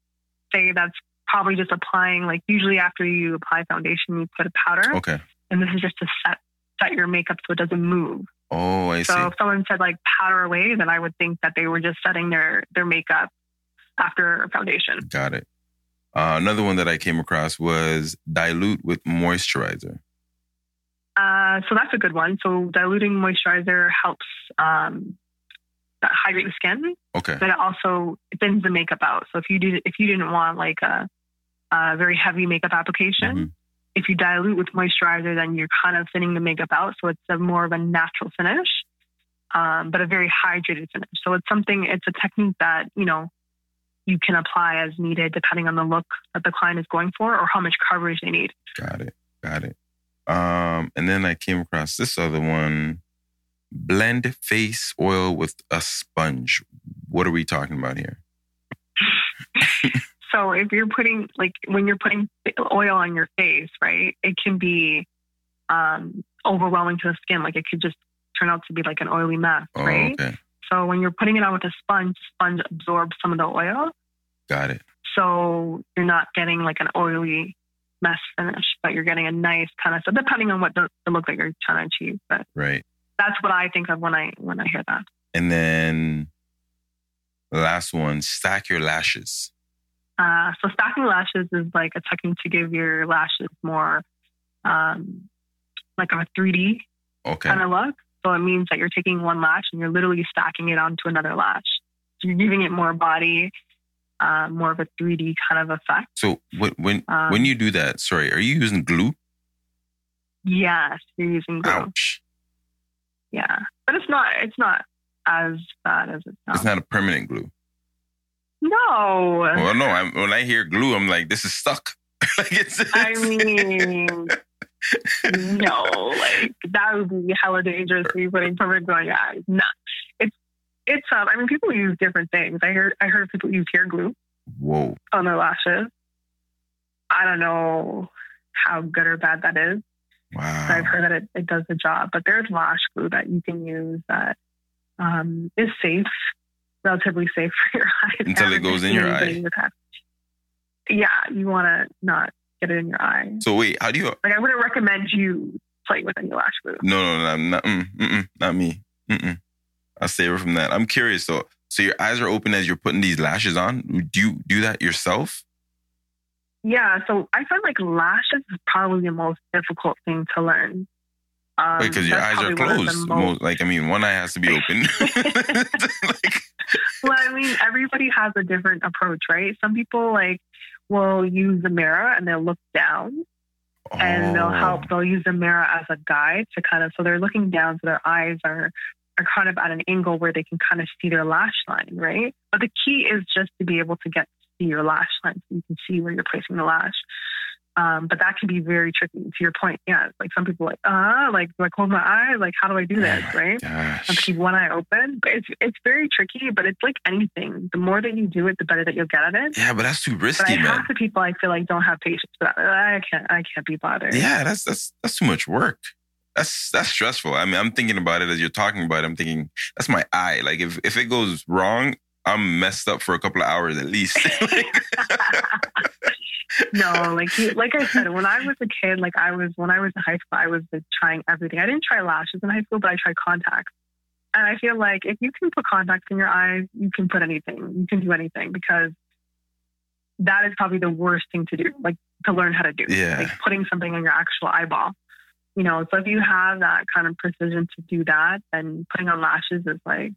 say that's probably just applying. Like usually after you apply foundation, you put a powder, Okay. and this is just to set set your makeup so it doesn't move. Oh, I see. So if someone said like powder away, then I would think that they were just setting their their makeup after foundation. Got it. Uh, another one that I came across was dilute with moisturizer. Uh, so that's a good one. So diluting moisturizer helps um, hydrate the skin. Okay. but it also thins the makeup out. So if you did, if you didn't want like a, a very heavy makeup application, Mhm. if you dilute with moisturizer, then you're kind of thinning the makeup out. So it's a more of a natural finish, um, but a very hydrated finish. So it's something, it's a technique that you know you can apply as needed depending on the look that the client is going for or how much coverage they need. Got it. Got it. Um, and then I came across this other one. Blend face oil with a sponge. What are we talking about here? so if you're putting like when you're putting oil on your face, right? It can be um, overwhelming to the skin. Like it could just turn out to be like an oily mess, Oh, right? okay. So when you're putting it on with a sponge, sponge absorbs some of the oil. Got it. So you're not getting like an oily mess finish, but you're getting a nice kind of so depending on what the, the look that you're trying to achieve. But Right. That's what I think of when I when I hear that. And then the last one, stack your lashes. Uh, so stacking lashes is like a technique to give your lashes more um, like a 3D Okay. kind of look. So it means that you're taking one lash and you're literally stacking it onto another lash. So you're giving it more body, uh, more of a 3D kind of effect. So when when Um, when you do that, sorry, are you using glue? Yes, you're using glue. Ouch. Yeah, but it's not. It's not as bad as it sounds. It's not a permanent glue. no, Well, no. I'm, when I hear glue, I'm like, this is stuck. like it's, I mean, no, like that would be hella dangerous to be putting permanent glue on your eyes. No, it's it's. Um, I mean, people use different things. I heard I heard people use hair glue whoa. on their lashes. I don't know how good or bad that is. Wow. I've heard that it, it does the job, but there's lash glue that you can use that um, is safe, relatively safe for your eyes. Until it goes in your eye. Yeah, you want to not get it in your eye. So wait, how do you? Like I wouldn't recommend you play with any lash glue. No, no, no, not. Mm, mm-mm, not me. Mm-mm. I'll stay away from that. I'm curious though. So your eyes are open as you're putting these lashes on. Do you do that yourself? Yeah, so I find like lashes is probably the most difficult thing to learn. Um, Because your eyes are probably one of the closed. most- like I mean, one eye has to be open. like, well, I mean, everybody has a different approach, right? Some people like will use the mirror and they'll look down and they'll oh, help. They'll use the mirror as a guide to kind of so they're looking down, so their eyes are are kind of at an angle where they can kind of see their lash line, right? But the key is just to be able to get see your lash line, so you can see where you're placing the lash. Um, but that can be very tricky. To your point, yeah, like some people like, ah, like do I close my eye? Like how do I do Oh this, right? Keep one eye open. But it's it's very tricky. But it's like anything. The more that you do it, the better that you'll get at it. Yeah, but that's too But I, risky, man. half the people I feel like don't have patience for that. I can't. I can't be bothered. Yeah, that's that's that's too much work. That's that's stressful. I mean, I'm thinking about it as you're talking about it. I'm thinking that's my eye. Like if if it goes wrong, I'm messed up for a couple of hours at least. no, like you, like I said, when I was a kid, like I was when I was in high school, I was like, trying everything. I didn't try lashes in high school, but I tried contacts. And I feel like if you can put contacts in your eyes, you can put anything. You can do anything because that is probably the worst thing to do, like to learn how to do. Yeah. Like putting something on your actual eyeball. You know, so if you have that kind of precision to do that, then putting on lashes is like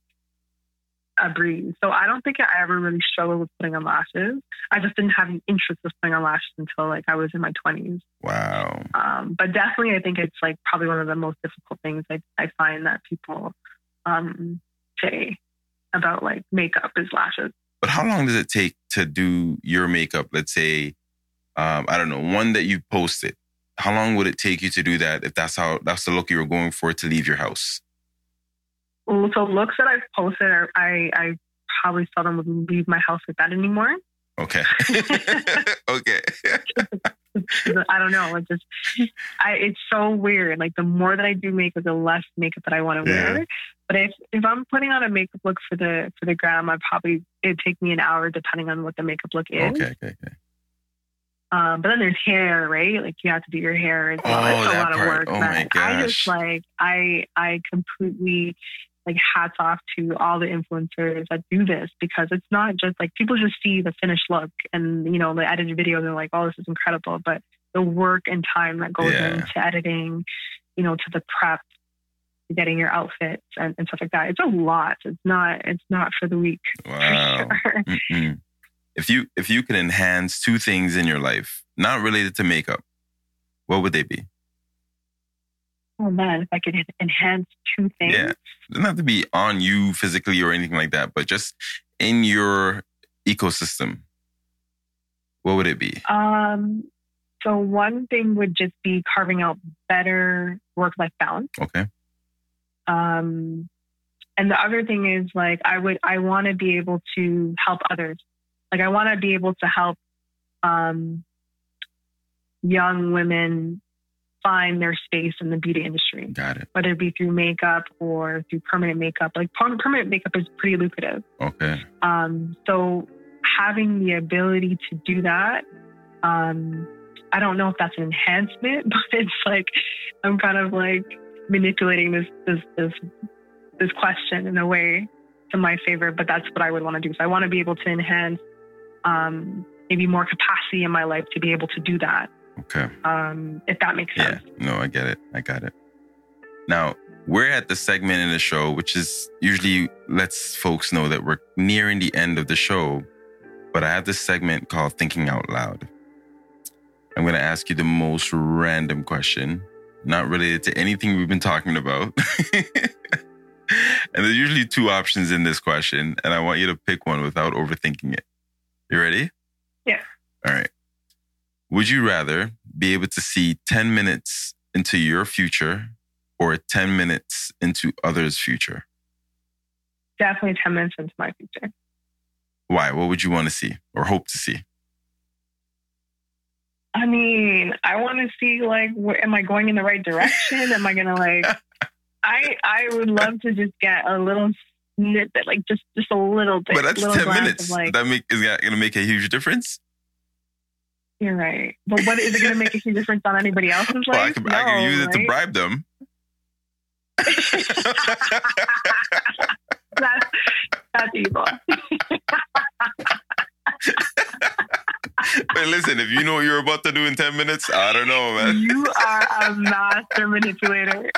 a breeze. So I don't think I ever really struggled with putting on lashes. I just didn't have an interest of putting on lashes until like I was in my twenties. wow. Um, but definitely, I think it's like probably one of the most difficult things I, I find that people um, say about like makeup is lashes. But how long does it take to do your makeup? Let's say, um, I don't know, one that you posted. How long would it take you to do that if that's how that's the look you were going for to leave your house? So looks that I've posted, are, I I probably seldom would leave my house with that anymore. Okay. okay. I don't know. It just, I, it's so weird. Like the more that I do makeup, the less makeup that I want to Yeah. wear. But if if I'm putting on a makeup look for the for the gram, I probably it'd take me an hour depending on what the makeup look is. Okay. Okay. Okay. Um, but then there's hair, right? Like you have to do your hair as well. Oh, it's a that lot of part. work. Oh, I just like I I completely like hats off to all the influencers that do this because it's not just like people just see the finished look and you know the edited video they're like oh this is incredible but the work and time that goes Yeah. into editing you know to the prep getting your outfits and, and stuff like that it's a lot it's not it's not for the weak Wow. sure. If you if you could enhance two things in your life, not related to makeup, what would they be? Oh man if i could enhance two things Yeah. Doesn't have to be on you physically or anything like that, but just in your ecosystem. What would it be? Um, So one thing would just be carving out better work-life balance. Okay. Um, and the other thing is like I would I want to be able to help others. Like I want to be able to help um, young women find their space in the beauty industry, Got it. whether it be through makeup or through permanent makeup. Like permanent makeup is pretty lucrative. Okay. Um, so having the ability to do that, um, I don't know if that's an enhancement, but it's like I'm kind of like manipulating this this this this question in a way to my favor. But that's what I would want to do. So I want to be able to enhance um, maybe more capacity in my life to be able to do that. Okay. Um, if that makes Yeah. sense. No, I get it. I got it. Now, we're at the segment in the show, which is usually lets folks know that we're nearing the end of the show. But I have this segment called Thinking Out Loud. I'm going to ask you the most random question, not related to anything we've been talking about. and there's usually two options in this question, and I want you to pick one without overthinking it. You ready? Yeah. All right. Would you rather be able to see 10 minutes into your future or 10 minutes into others' future? Definitely 10 minutes into my future. Why? What would you want to see or hope to see? I mean, I want to see like, where, am I going in the right direction? am I gonna like? I I would love to just get a little snippet, like just just a little bit. But that's 10 minutes. Of, like, that make, is that going to make a huge difference? You're right, but what is it gonna make a huge difference on anybody else's life? well, I can, I can No, use it to bribe them. That's that's evil. but listen, if you know what you're about to do in 10 minutes, I don't know, man. You are a master manipulator.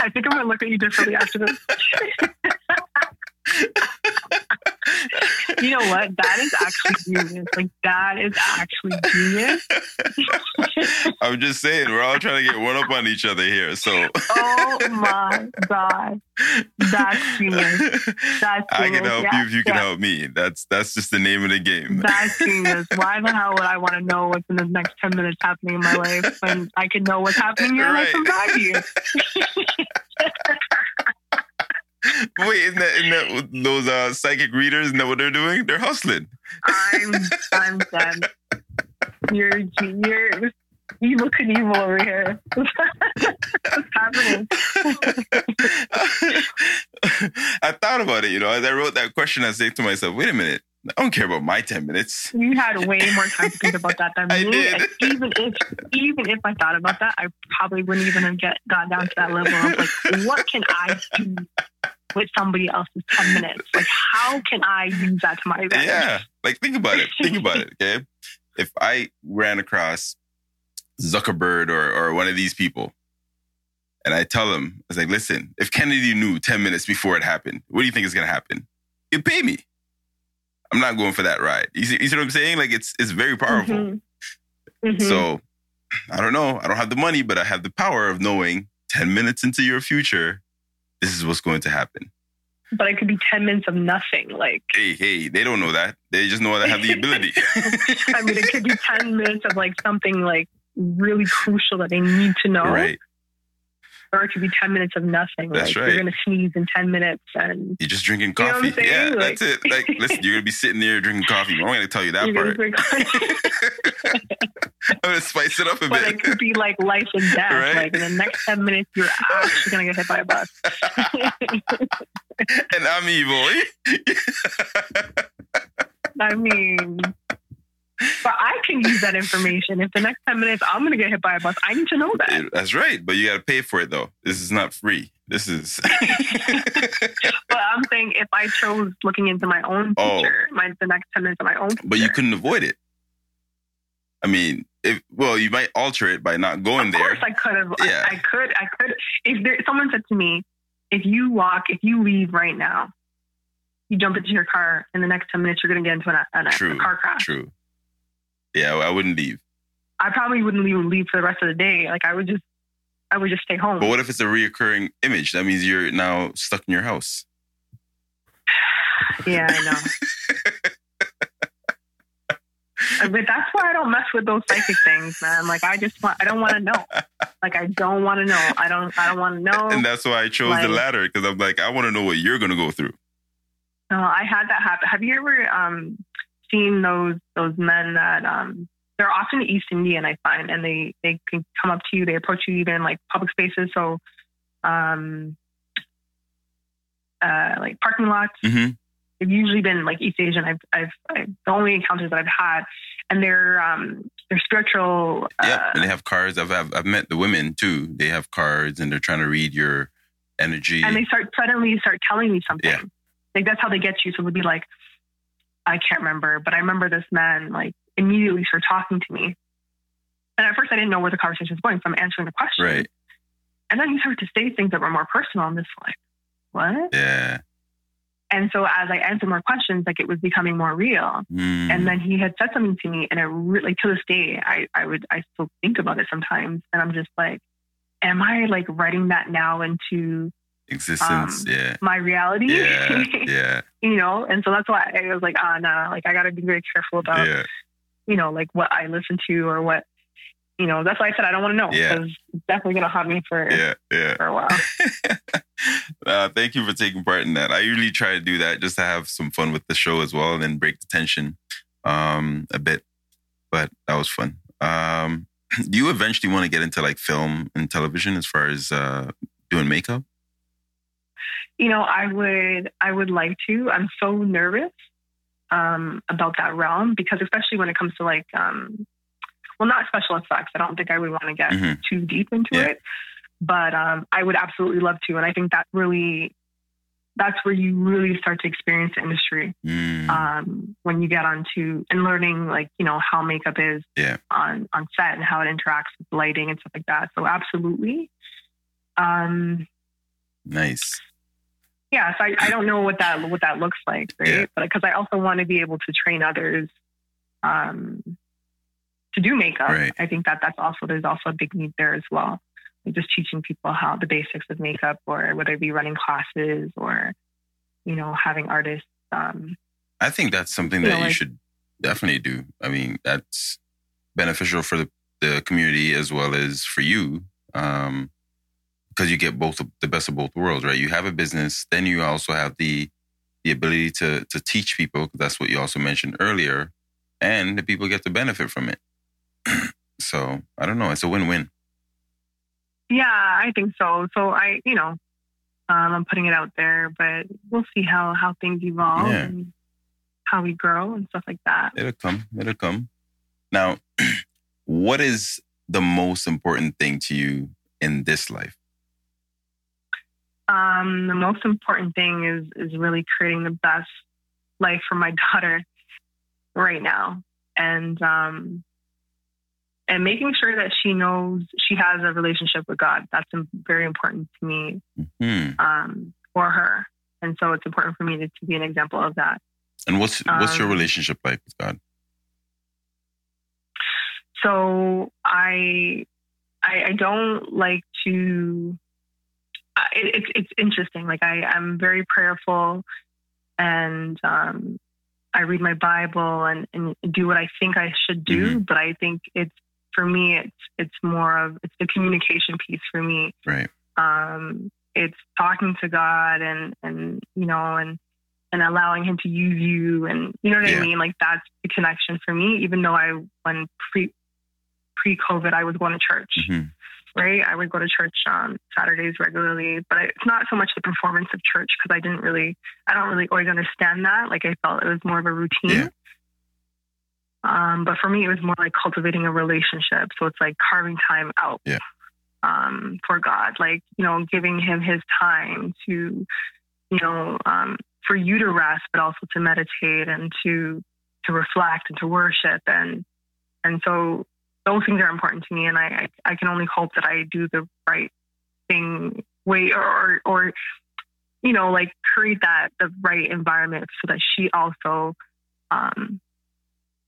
I think I'm gonna look at you differently after this. You know what? That is actually genius. Like that is actually genius. I'm just saying, we're all trying to get one up on each other here. So Oh my god, that's genius. That's I can help Yeah, you if you can yeah. help me. That's that's just the name of the game. That's genius. Why the hell would I want to know what's in the next ten minutes happening in my life when I can know what's happening in your life from Right. Wait, isn't that, isn't that those uh, psychic readers? Isn't what they're doing? They're hustling. I'm I'm dead. You're you're evil Knievel over here. What's happening? I thought about it, you know, as I wrote that question, I said to myself, wait a minute, I don't care about my 10 minutes. You had way more time to think about that than I me. did. And even if even if I thought about that, I probably wouldn't even have get got down to that level of like, what can I do with somebody else's ten minutes? Like, how can I use that to my advantage? Yeah. Like, think about it. Think about it, okay? If I ran across Zuckerberg or, or one of these people, and I tell them, I was like, listen, if Kennedy knew 10 minutes before it happened, what do you think is going to happen? You'd pay me. I'm not going for that ride. You see, you see what I'm saying? Like, it's it's very powerful. Mhm. Mhm. So I don't know. I don't have the money, but I have the power of knowing 10 minutes into your future, this is what's going to happen. but it could be ten minutes of nothing. Like, Hey, hey, they don't know that. They just know that I have the ability. I mean, it could be ten minutes of like something like really crucial that they need to know. right. It could be 10 minutes of nothing. That's like right. you're going to sneeze in 10 minutes and You're just drinking You know coffee. Yeah, Like- that's it. Like, listen, you're gonna be sitting there drinking coffee. I'm gonna tell you that part. I'm gonna spice it up a bit. But it could be like life and death. Right. Like in the next 10 minutes, you're actually going to get hit by a bus. and I'm evil. I mean, but I can use that information. If the next 10 minutes I'm going to get hit by a bus, I need to know that. That's right, but you gotta pay for it though. This is not free. This is But I'm saying if I chose looking into my own Oh. future, my, the next 10 minutes of my own future. but you couldn't avoid it. I mean, if well, you might alter it by not going Of there. course, I could have. Yeah. I, I could. I could. If there, someone said to me, "If you walk, if you leave right now, you jump into your car, in the next ten minutes, you're going to get into an, an, a car crash." True. Yeah, I wouldn't leave. I probably wouldn't even leave for the rest of the day. Like I would just, I would just stay home. But what if it's a reoccurring image? That means you're now stuck in your house. yeah, I know. but that's why I don't mess with those psychic things, man. Like I just want, I don't want to know. Like I don't want to know. I don't, I don't want to know. And that's why I chose like, the latter because I'm like, I want to know what you're gonna go through. No, I had that happen. Have you ever um, seen those those men that um, they're often East Indian, I find, and they they can come up to you, they approach you even in like public spaces. So, um, uh, like parking lots. Mm-hmm. They've usually been like East Asian. I've, I've, I've the only encounters that I've had, and they're um, they're spiritual. Uh, yeah, and they have cards. I've, I've I've met the women too. They have cards, and they're trying to read your energy. And they start suddenly start telling me something. Yeah. Like that's how they get you. So it would be like, I can't remember, but I remember this man like immediately start talking to me. And at first I didn't know where the conversation was going, so I'm answering the question. Right. And then he started to say things that were more personal. I'm just like, what? Yeah. And so as I answered more questions, like it was becoming more real. Mm. And then he had said something to me, and it really, like, to this day, I, I would, I still think about it sometimes, and I'm just like, am I like writing that now into existence? Um, yeah, my reality. Yeah, yeah. you know, and so that's why I was like, ah, oh, no, like I got to be very careful about, yeah. you know, like what I listen to or what you know, that's why I said I don't want to know because yeah. it's definitely going to haunt me for, yeah, yeah. for a while. uh, thank you for taking part in that. I usually try to do that just to have some fun with the show as well and then break the tension um, a bit. But that was fun. Um, do you eventually want to get into like film and television as far as uh, doing makeup? You know, I would, I would like to. I'm so nervous um, about that realm because, especially when it comes to like um, well, not special effects. I don't think I would want to get mm-hmm. too deep into yeah. it, but um, I would absolutely love to. And I think that really, that's where you really start to experience the industry mm. um, when you get onto and learning like you know how makeup is yeah. on on set and how it interacts with lighting and stuff like that. So absolutely. Um, nice. Yeah, so I, I don't know what that what that looks like, right? Yeah. But because I also want to be able to train others um, to do makeup. Right. I think that that's also there's also a big need there as well. Like just teaching people how the basics of makeup, or whether it be running classes or you know having artists. Um, I think that's something that you, like, should definitely do. I mean, that's beneficial for the, the community as well as for you. Um, because you get both the best of both worlds, right? You have a business, then you also have the the ability to to teach people. That's what you also mentioned earlier, and the people get to benefit from it. so I don't know. It's a win-win. Yeah, I think so. So I, you know, um, I'm putting it out there, but we'll see how how things evolve yeah. and how we grow and stuff like that. It'll come. It'll come. Now, what is the most important thing to you in this life? Um, the most important thing is is really creating the best life for my daughter right now, and um, and making sure that she knows she has a relationship with God. That's very important to me mm-hmm. um, for her. And so it's important for me to, to be an example of that. And what's what's um, your relationship like with God? So I I, I don't like to. Uh, it, it's it's interesting. Like I I'm very prayerful, and um, I read my Bible and, and do what I think I should do. Mm-hmm. But I think it's for me, it's it's more of it's the communication piece for me. Right. Um, it's talking to God and and you know and and allowing Him to use you and you know what yeah. I mean. Like that's the connection for me. Even though I when pre pre COVID I was going to church. Mm-hmm. Right, I would go to church on Saturdays regularly, but it's not so much the performance of church because I didn't really, I don't really always understand that. Like I felt it was more of a routine. Yeah. Um, but for me, it was more like cultivating a relationship. So it's like carving time out yeah. um, for God, like, you know, giving him his time to, you know, um, for you to rest, but also to meditate and to, to reflect and to worship. And, and so those things are important to me. And I, I, can only hope that I do the right thing way or, or, you know, like create that, the right environment so that she also, um,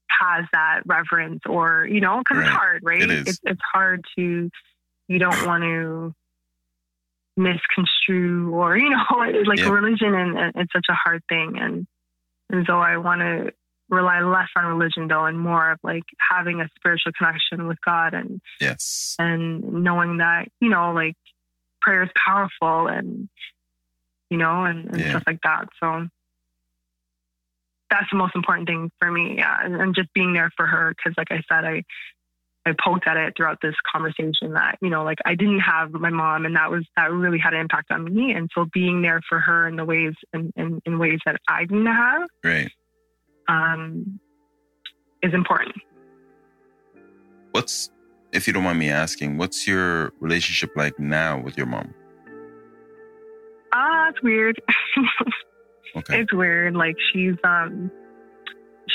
has that reverence or, you know, because right. it's hard, right? It is. It's, it's hard to, you don't want to misconstrue or, you know, like yeah. religion and, and, it's such a hard thing. And, and so I want to rely less on religion though and more of like having a spiritual connection with God and yes and knowing that, you know, like prayer is powerful and you know, and, and Yeah. stuff like that. So that's the most important thing for me. Yeah. And, and just being there for her. Cause like I said, I, I poked at it throughout this conversation that, you know, like I didn't have my mom and that was, that really had an impact on me. And so being there for her in the ways, in, in, in ways that I didn't have, right um, is important. what's if you don't mind me asking what's your relationship like now with your mom Ah, it's weird. okay it's weird. Like she's um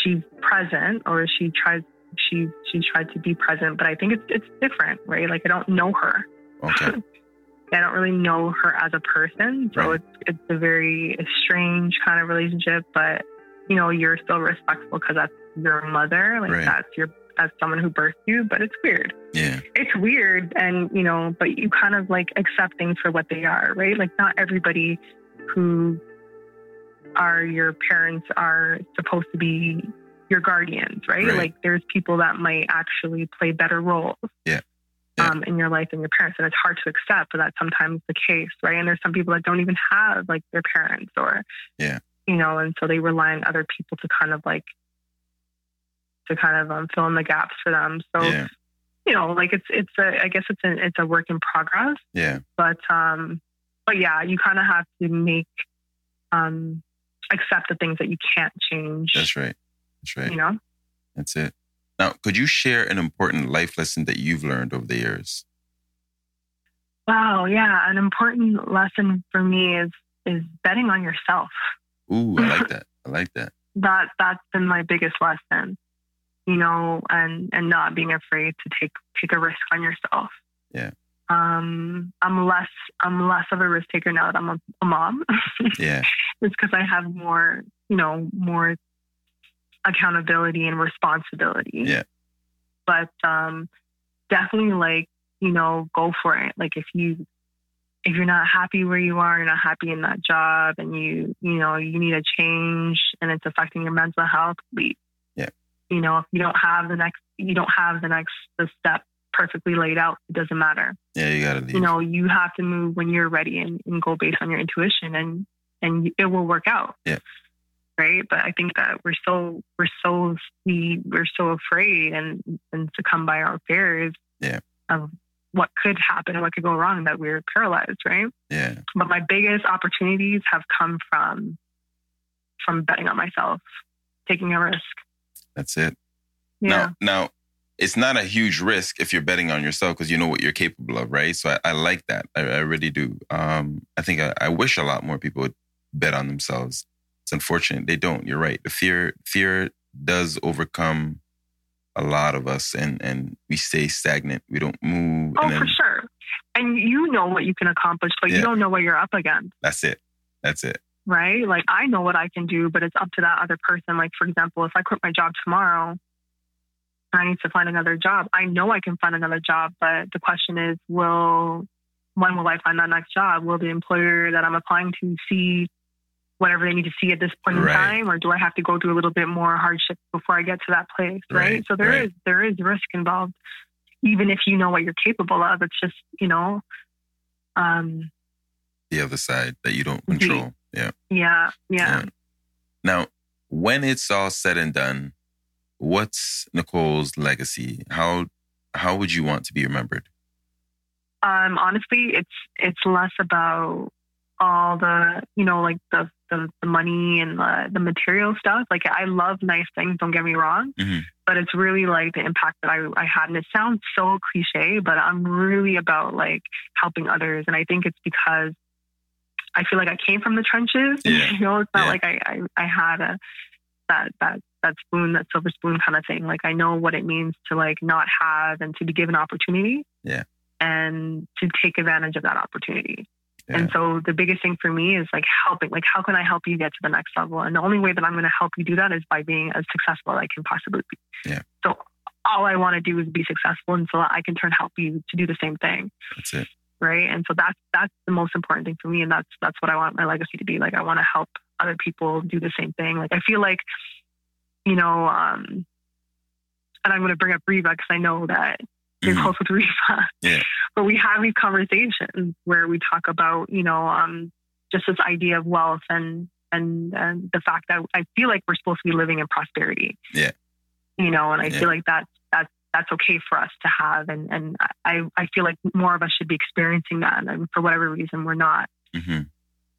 she's present or she tries she she tried to be present, but I think it's it's different, right? Like I don't know her. okay I don't really know her as a person. So Right. it's it's a very strange kind of relationship, but you know, you're still respectful because that's your mother. Like Right. that's your that's someone who birthed you, but it's weird. yeah It's weird and you know, but you kind of like accept things for what they are, right? Like not everybody who are your parents are supposed to be your guardians, right? Right. Like there's people that might actually play better roles. Yeah. Yeah. Um, in your life than your parents, and it's hard to accept, but that's sometimes the case, right? And there's some people that don't even have like their parents, or Yeah. You know, and so they rely on other people to kind of like to kind of um, fill in the gaps for them. So yeah. you know, like it's it's a I guess it's a it's a work in progress, yeah. But um, but yeah, you kind of have to make um accept the things that you can't change. that's right. That's right. You know, that's it. Now could you share an important life lesson that you've learned over the years? Wow, yeah, an important lesson for me is is betting on yourself. Ooh i like that i like that That that's been my biggest lesson. You know, and and not being afraid to take take a risk on yourself. Yeah. Um, I'm less I'm less of a risk taker now that I'm a, a mom. yeah it's because I have more, you know, more accountability and responsibility. Yeah. But um, definitely, like you know, go for it. Like if you if you're not happy where you are, you're not happy in that job, and you you know you need a change, and it's affecting your mental health, leave. Yeah. You know, if you don't have the next, you don't have the next the step perfectly laid out. It doesn't matter yeah you gotta leave you know you have to move when you're ready and, and go based on your intuition and and it will work out Yeah. right but i think that we're so we're so we we're so afraid and and succumb by our fears Yeah. of what could happen and what could go wrong that we're paralyzed right yeah but my biggest opportunities have come from from betting on myself taking a risk that's it yeah Now, now it's not a huge risk if you're betting on yourself because you know what you're capable of, right? So I, I like that. I, I really do. Um, I think I, I wish a lot more people would bet on themselves. It's unfortunate they don't. You're right. The fear, fear does overcome a lot of us, and and we stay stagnant. We don't move. oh and then for sure and you know what you can accomplish but Yeah. you don't know what you're up against that's it. That's it. right? Like I know what I can do, but it's up to that other person. Like for example, if I quit my job tomorrow, I need to find another job. I know I can find another job, but the question is, will when will I find that next job? Will the employer that I'm applying to see whatever they need to see at this point in Right. time, or do I have to go through a little bit more hardship before I get to that place? Right. Right, So there is right. there is risk involved, even if you know what you're capable of. It's just you know, um, The other side that you don't control. Yeah. yeah, yeah. Yeah. Now, when it's all said and done, what's Nicole's legacy? How how would you want to be remembered? Um, honestly, it's it's less about all the you know like the the, the money and the, the material stuff. Like I love nice things. Don't get me wrong, Mhm. but it's really like the impact that I I had. And it sounds so cliche, but I'm really about like helping others, and I think it's because I feel like I came from the trenches. Yeah. You know, it's not Yeah. like I, I I had a that that that spoon, that silver spoon kind of thing. Like I know what it means to like not have and to be given opportunity. Yeah. And to take advantage of that opportunity. Yeah. And so the biggest thing for me is like helping. Like how can I help you get to the next level? And the only way that I'm going to help you do that is by being as successful as I can possibly be. Yeah. So all I want to do is be successful, and so that I can turn help you to do the same thing That's it. right? And so that's that's the most important thing for me, and that's that's what I want my legacy to be. Like I want to help other people do the same thing. Like I feel like you know, um, and I'm going to bring up Reva because I know that you're Mhm. close with Reva. Yeah. But we have these conversations where we talk about, you know, um, just this idea of wealth and and the fact that I feel like we're supposed to be living in prosperity. Yeah. You know, and I Yeah. feel like that's that's that's okay for us to have, and and I I feel like more of us should be experiencing that, and for whatever reason we're not. hmm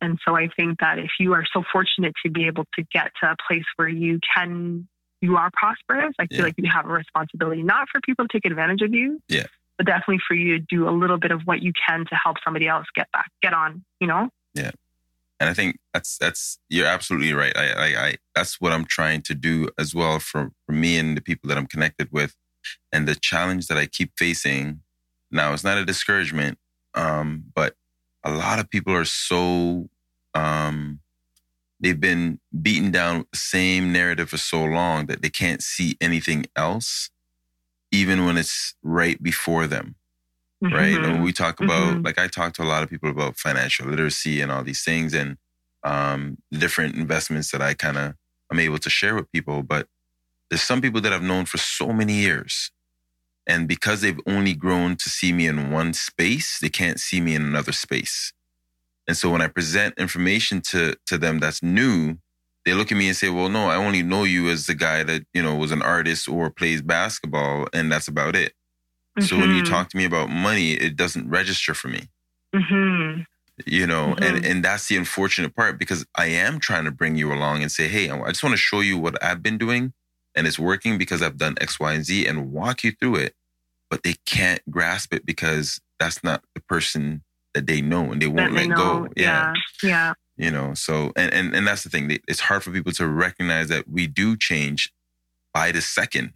And so I think that if you are so fortunate to be able to get to a place where you can, you are prosperous, I feel Yeah. like you have a responsibility, not for people to take advantage of you, Yeah. But definitely for you to do a little bit of what you can to help somebody else get back, get on, you know? Yeah. And I think that's that's you're absolutely right. I, I, I that's what I'm trying to do as well for, for me and the people that I'm connected with. And the challenge that I keep facing now it's not a discouragement, um, but a lot of people are so um, they've been beaten down with the same narrative for so long that they can't see anything else, even when it's right before them right? Mhm. And we talk about, Mhm. like, I talk to a lot of people about financial literacy and all these things and um, different investments that I kind of am able to share with people. But there's some people that I've known for so many years. And because they've only grown to see me in one space, they can't see me in another space. And so when I present information to, to them that's new, they look at me and say, well, no, I only know you as the guy that, you know, was an artist or plays basketball, and that's about it. So when you Mhm. talk to me about money, it doesn't register for me, Mhm. you know, and, Mhm. and that's the unfortunate part because I am trying to bring you along and say, Hey, I just want to show you what I've been doing and it's working because I've done X, Y, and Z and walk you through it. But they can't grasp it because that's not the person that they know and they won't they let know. go. Yeah. Yeah. You know, so, and, and, and that's the thing. It's hard for people to recognize that we do change by the second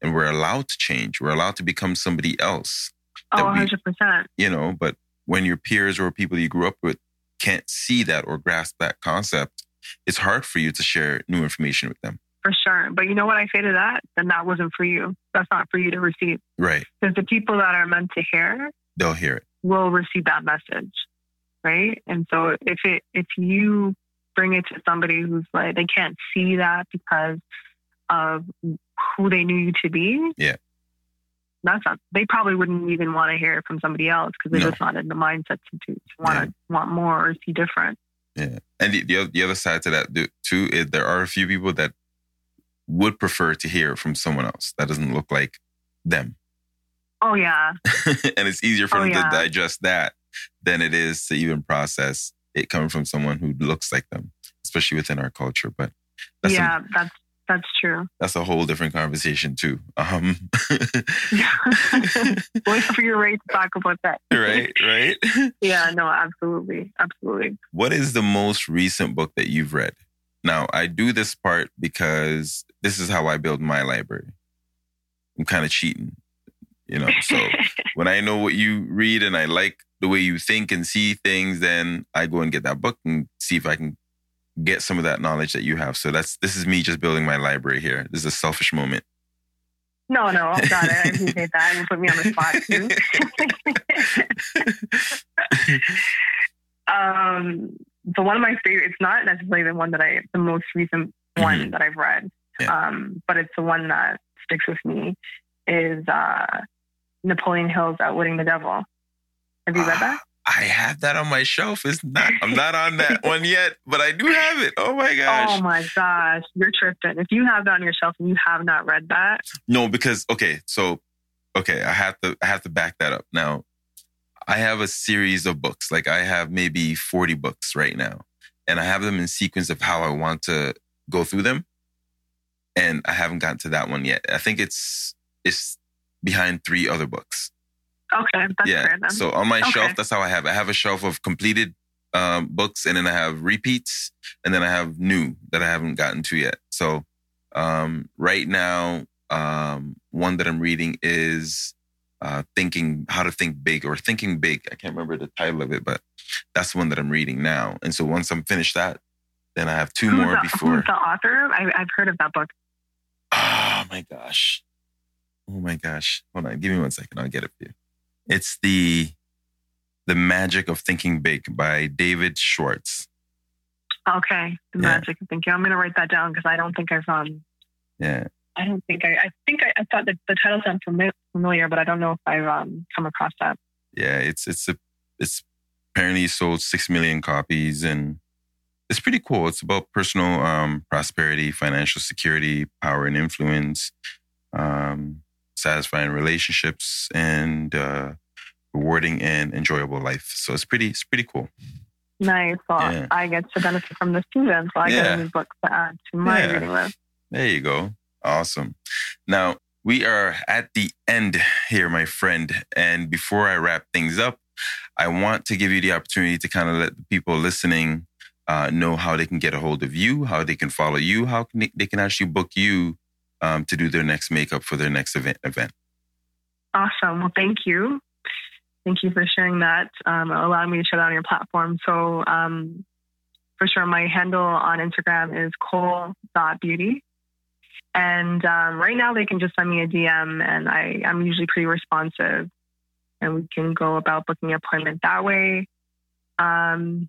and we're allowed to change. We're allowed to become somebody else Oh, we- 100%. you know, but when your peers or people you grew up with can't see that or grasp that concept, it's hard for you to share new information with them. For sure. But you know what I say to that? Then that wasn't for you. That's not for you to receive. Right. Because the people that are meant to hear They'll hear it. will receive that message. Right. And so if it if you bring it to somebody who's like they can't see that because of who they knew you to be. Yeah. That's not they probably wouldn't even want to hear it from somebody else because they're No. just not in the mindset to, to, want to want more or see different. Yeah. And the, the, the other side to that too is there are a few people that would prefer to hear from someone else that doesn't look like them. Oh yeah. and it's easier for Oh, them yeah. to digest that than it is to even process it coming from someone who looks like them, especially within our culture. But that's, a, yeah, that's that's true. that's a whole different conversation too. Um, Wait for your right to talk about that. right, right. Yeah, no, absolutely. Absolutely. What is the most recent book that you've read? Now, I do this part because this is how I build my library. I'm kind of cheating, you know. So when I know what you read and I like the way you think and see things, then I go and get that book and see if I can get some of that knowledge that you have. So that's this is me just building my library here. This is a selfish moment. no, no, I got it. I appreciate that. You put me on the spot too. um, so one of my favorite, it's not necessarily the one that I, the most recent one that I've read, Mm-hmm. Yeah. um, but it's the one that sticks with me is uh, Napoleon Hill's Outwitting the Devil. Have you read that? Ah, I have that on my shelf. It's not. I'm not on that one yet, but I do have it. Oh my gosh. Oh my gosh, you're tripping. If you have that on your shelf and you have not read that, No, because okay, so okay, I have to I have to back that up. Now, I have a series of books. Like I have maybe 40 books right now. And I have them in sequence of how I want to go through them. And I haven't gotten to that one yet. I think it's it's behind three other books. okay, that's yeah. So on my Okay. shelf, that's how I have. it. I have a shelf of completed um, books, and then I have repeats, and then I have new that I haven't gotten to yet. So um, right now, um, one that I'm reading is uh, thinking how to think big or thinking big. I can't remember the title of it, but that's the one that I'm reading now. And so once I'm finished that, then I have two who's more the, before. Who's the author? I, I've heard of that book. Oh my gosh. Oh my gosh. Hold on. Give me one second. I'll get it for you. It's the The Magic of Thinking Big by David Schwartz. Okay, the Yeah. magic of thinking. I'm going to write that down because I don't think I've um Yeah. I don't think I. I think I, I thought that the title sounds familiar, but I don't know if I've um, come across that. Yeah, it's it's a it's apparently sold six million copies, and it's pretty cool. It's about personal um, prosperity, financial security, power and influence, um, satisfying relationships, and uh, rewarding and enjoyable life. So it's pretty it's pretty cool. Nice. Well, yeah. I get to benefit from this too then. So I yeah. get a new book to add to my yeah. reading list. There you go. Awesome. Now, we are at the end here, my friend. And before I wrap things up, I want to give you the opportunity to kind of let the people listening uh, know how they can get a hold of you, how they can follow you, how can they, they can actually book you um, to do their next makeup for their next event. event. Awesome. Well, thank you. Thank you for sharing that, um, allowing me to share that on your platform. So, um, for sure, my handle on Instagram is cole.beauty. And um, right now, they can just send me a DM, and I, I'm usually pretty responsive. And we can go about booking an appointment that way. Um,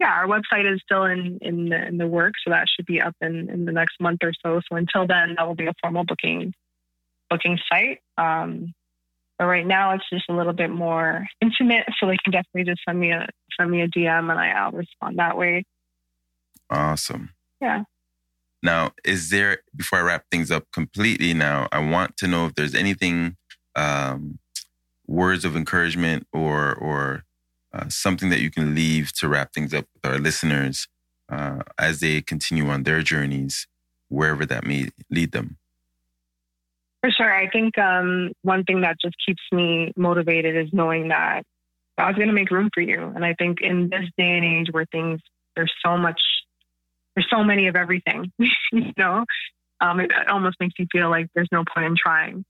yeah, our website is still in in the, in the work, so that should be up in, in the next month or so. So until then, that will be a formal booking booking site. Um, but right now, it's just a little bit more intimate, so they can definitely just send me a send me a DM, and I, I'll respond that way. Awesome. Yeah. Now, is there, before I wrap things up completely now, I want to know if there's anything, um, words of encouragement or, or uh, something that you can leave to wrap things up with our listeners uh, as they continue on their journeys, wherever that may lead them. For sure. I think um, one thing that just keeps me motivated is knowing that God's going to make room for you. And I think in this day and age where things, there's so much there's so many of everything, you know, um, it, it, almost makes you feel like there's no point in trying.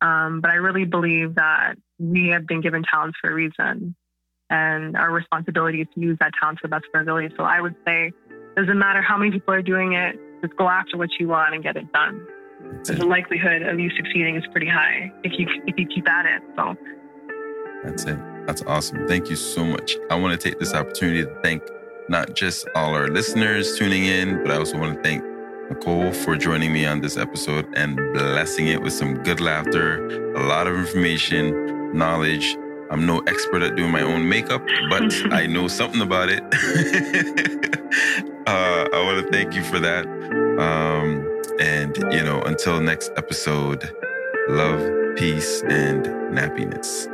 Um, but I really believe that we have been given talents for a reason, and our responsibility is to use that talent to the best of our ability. So I would say, doesn't matter how many people are doing it, just go after what you want and get it done. the likelihood of you succeeding is pretty high if you if you keep at it. So that's it. That's awesome. Thank you so much. I want to take this opportunity to thank not just all our listeners tuning in, but I also want to thank Nicole for joining me on this episode and blessing it with some good laughter, a lot of information, knowledge. I'm no expert at doing my own makeup, but I know something about it. uh, I want to thank you for that. Um, and, you know, until next episode, love, peace, and nappiness.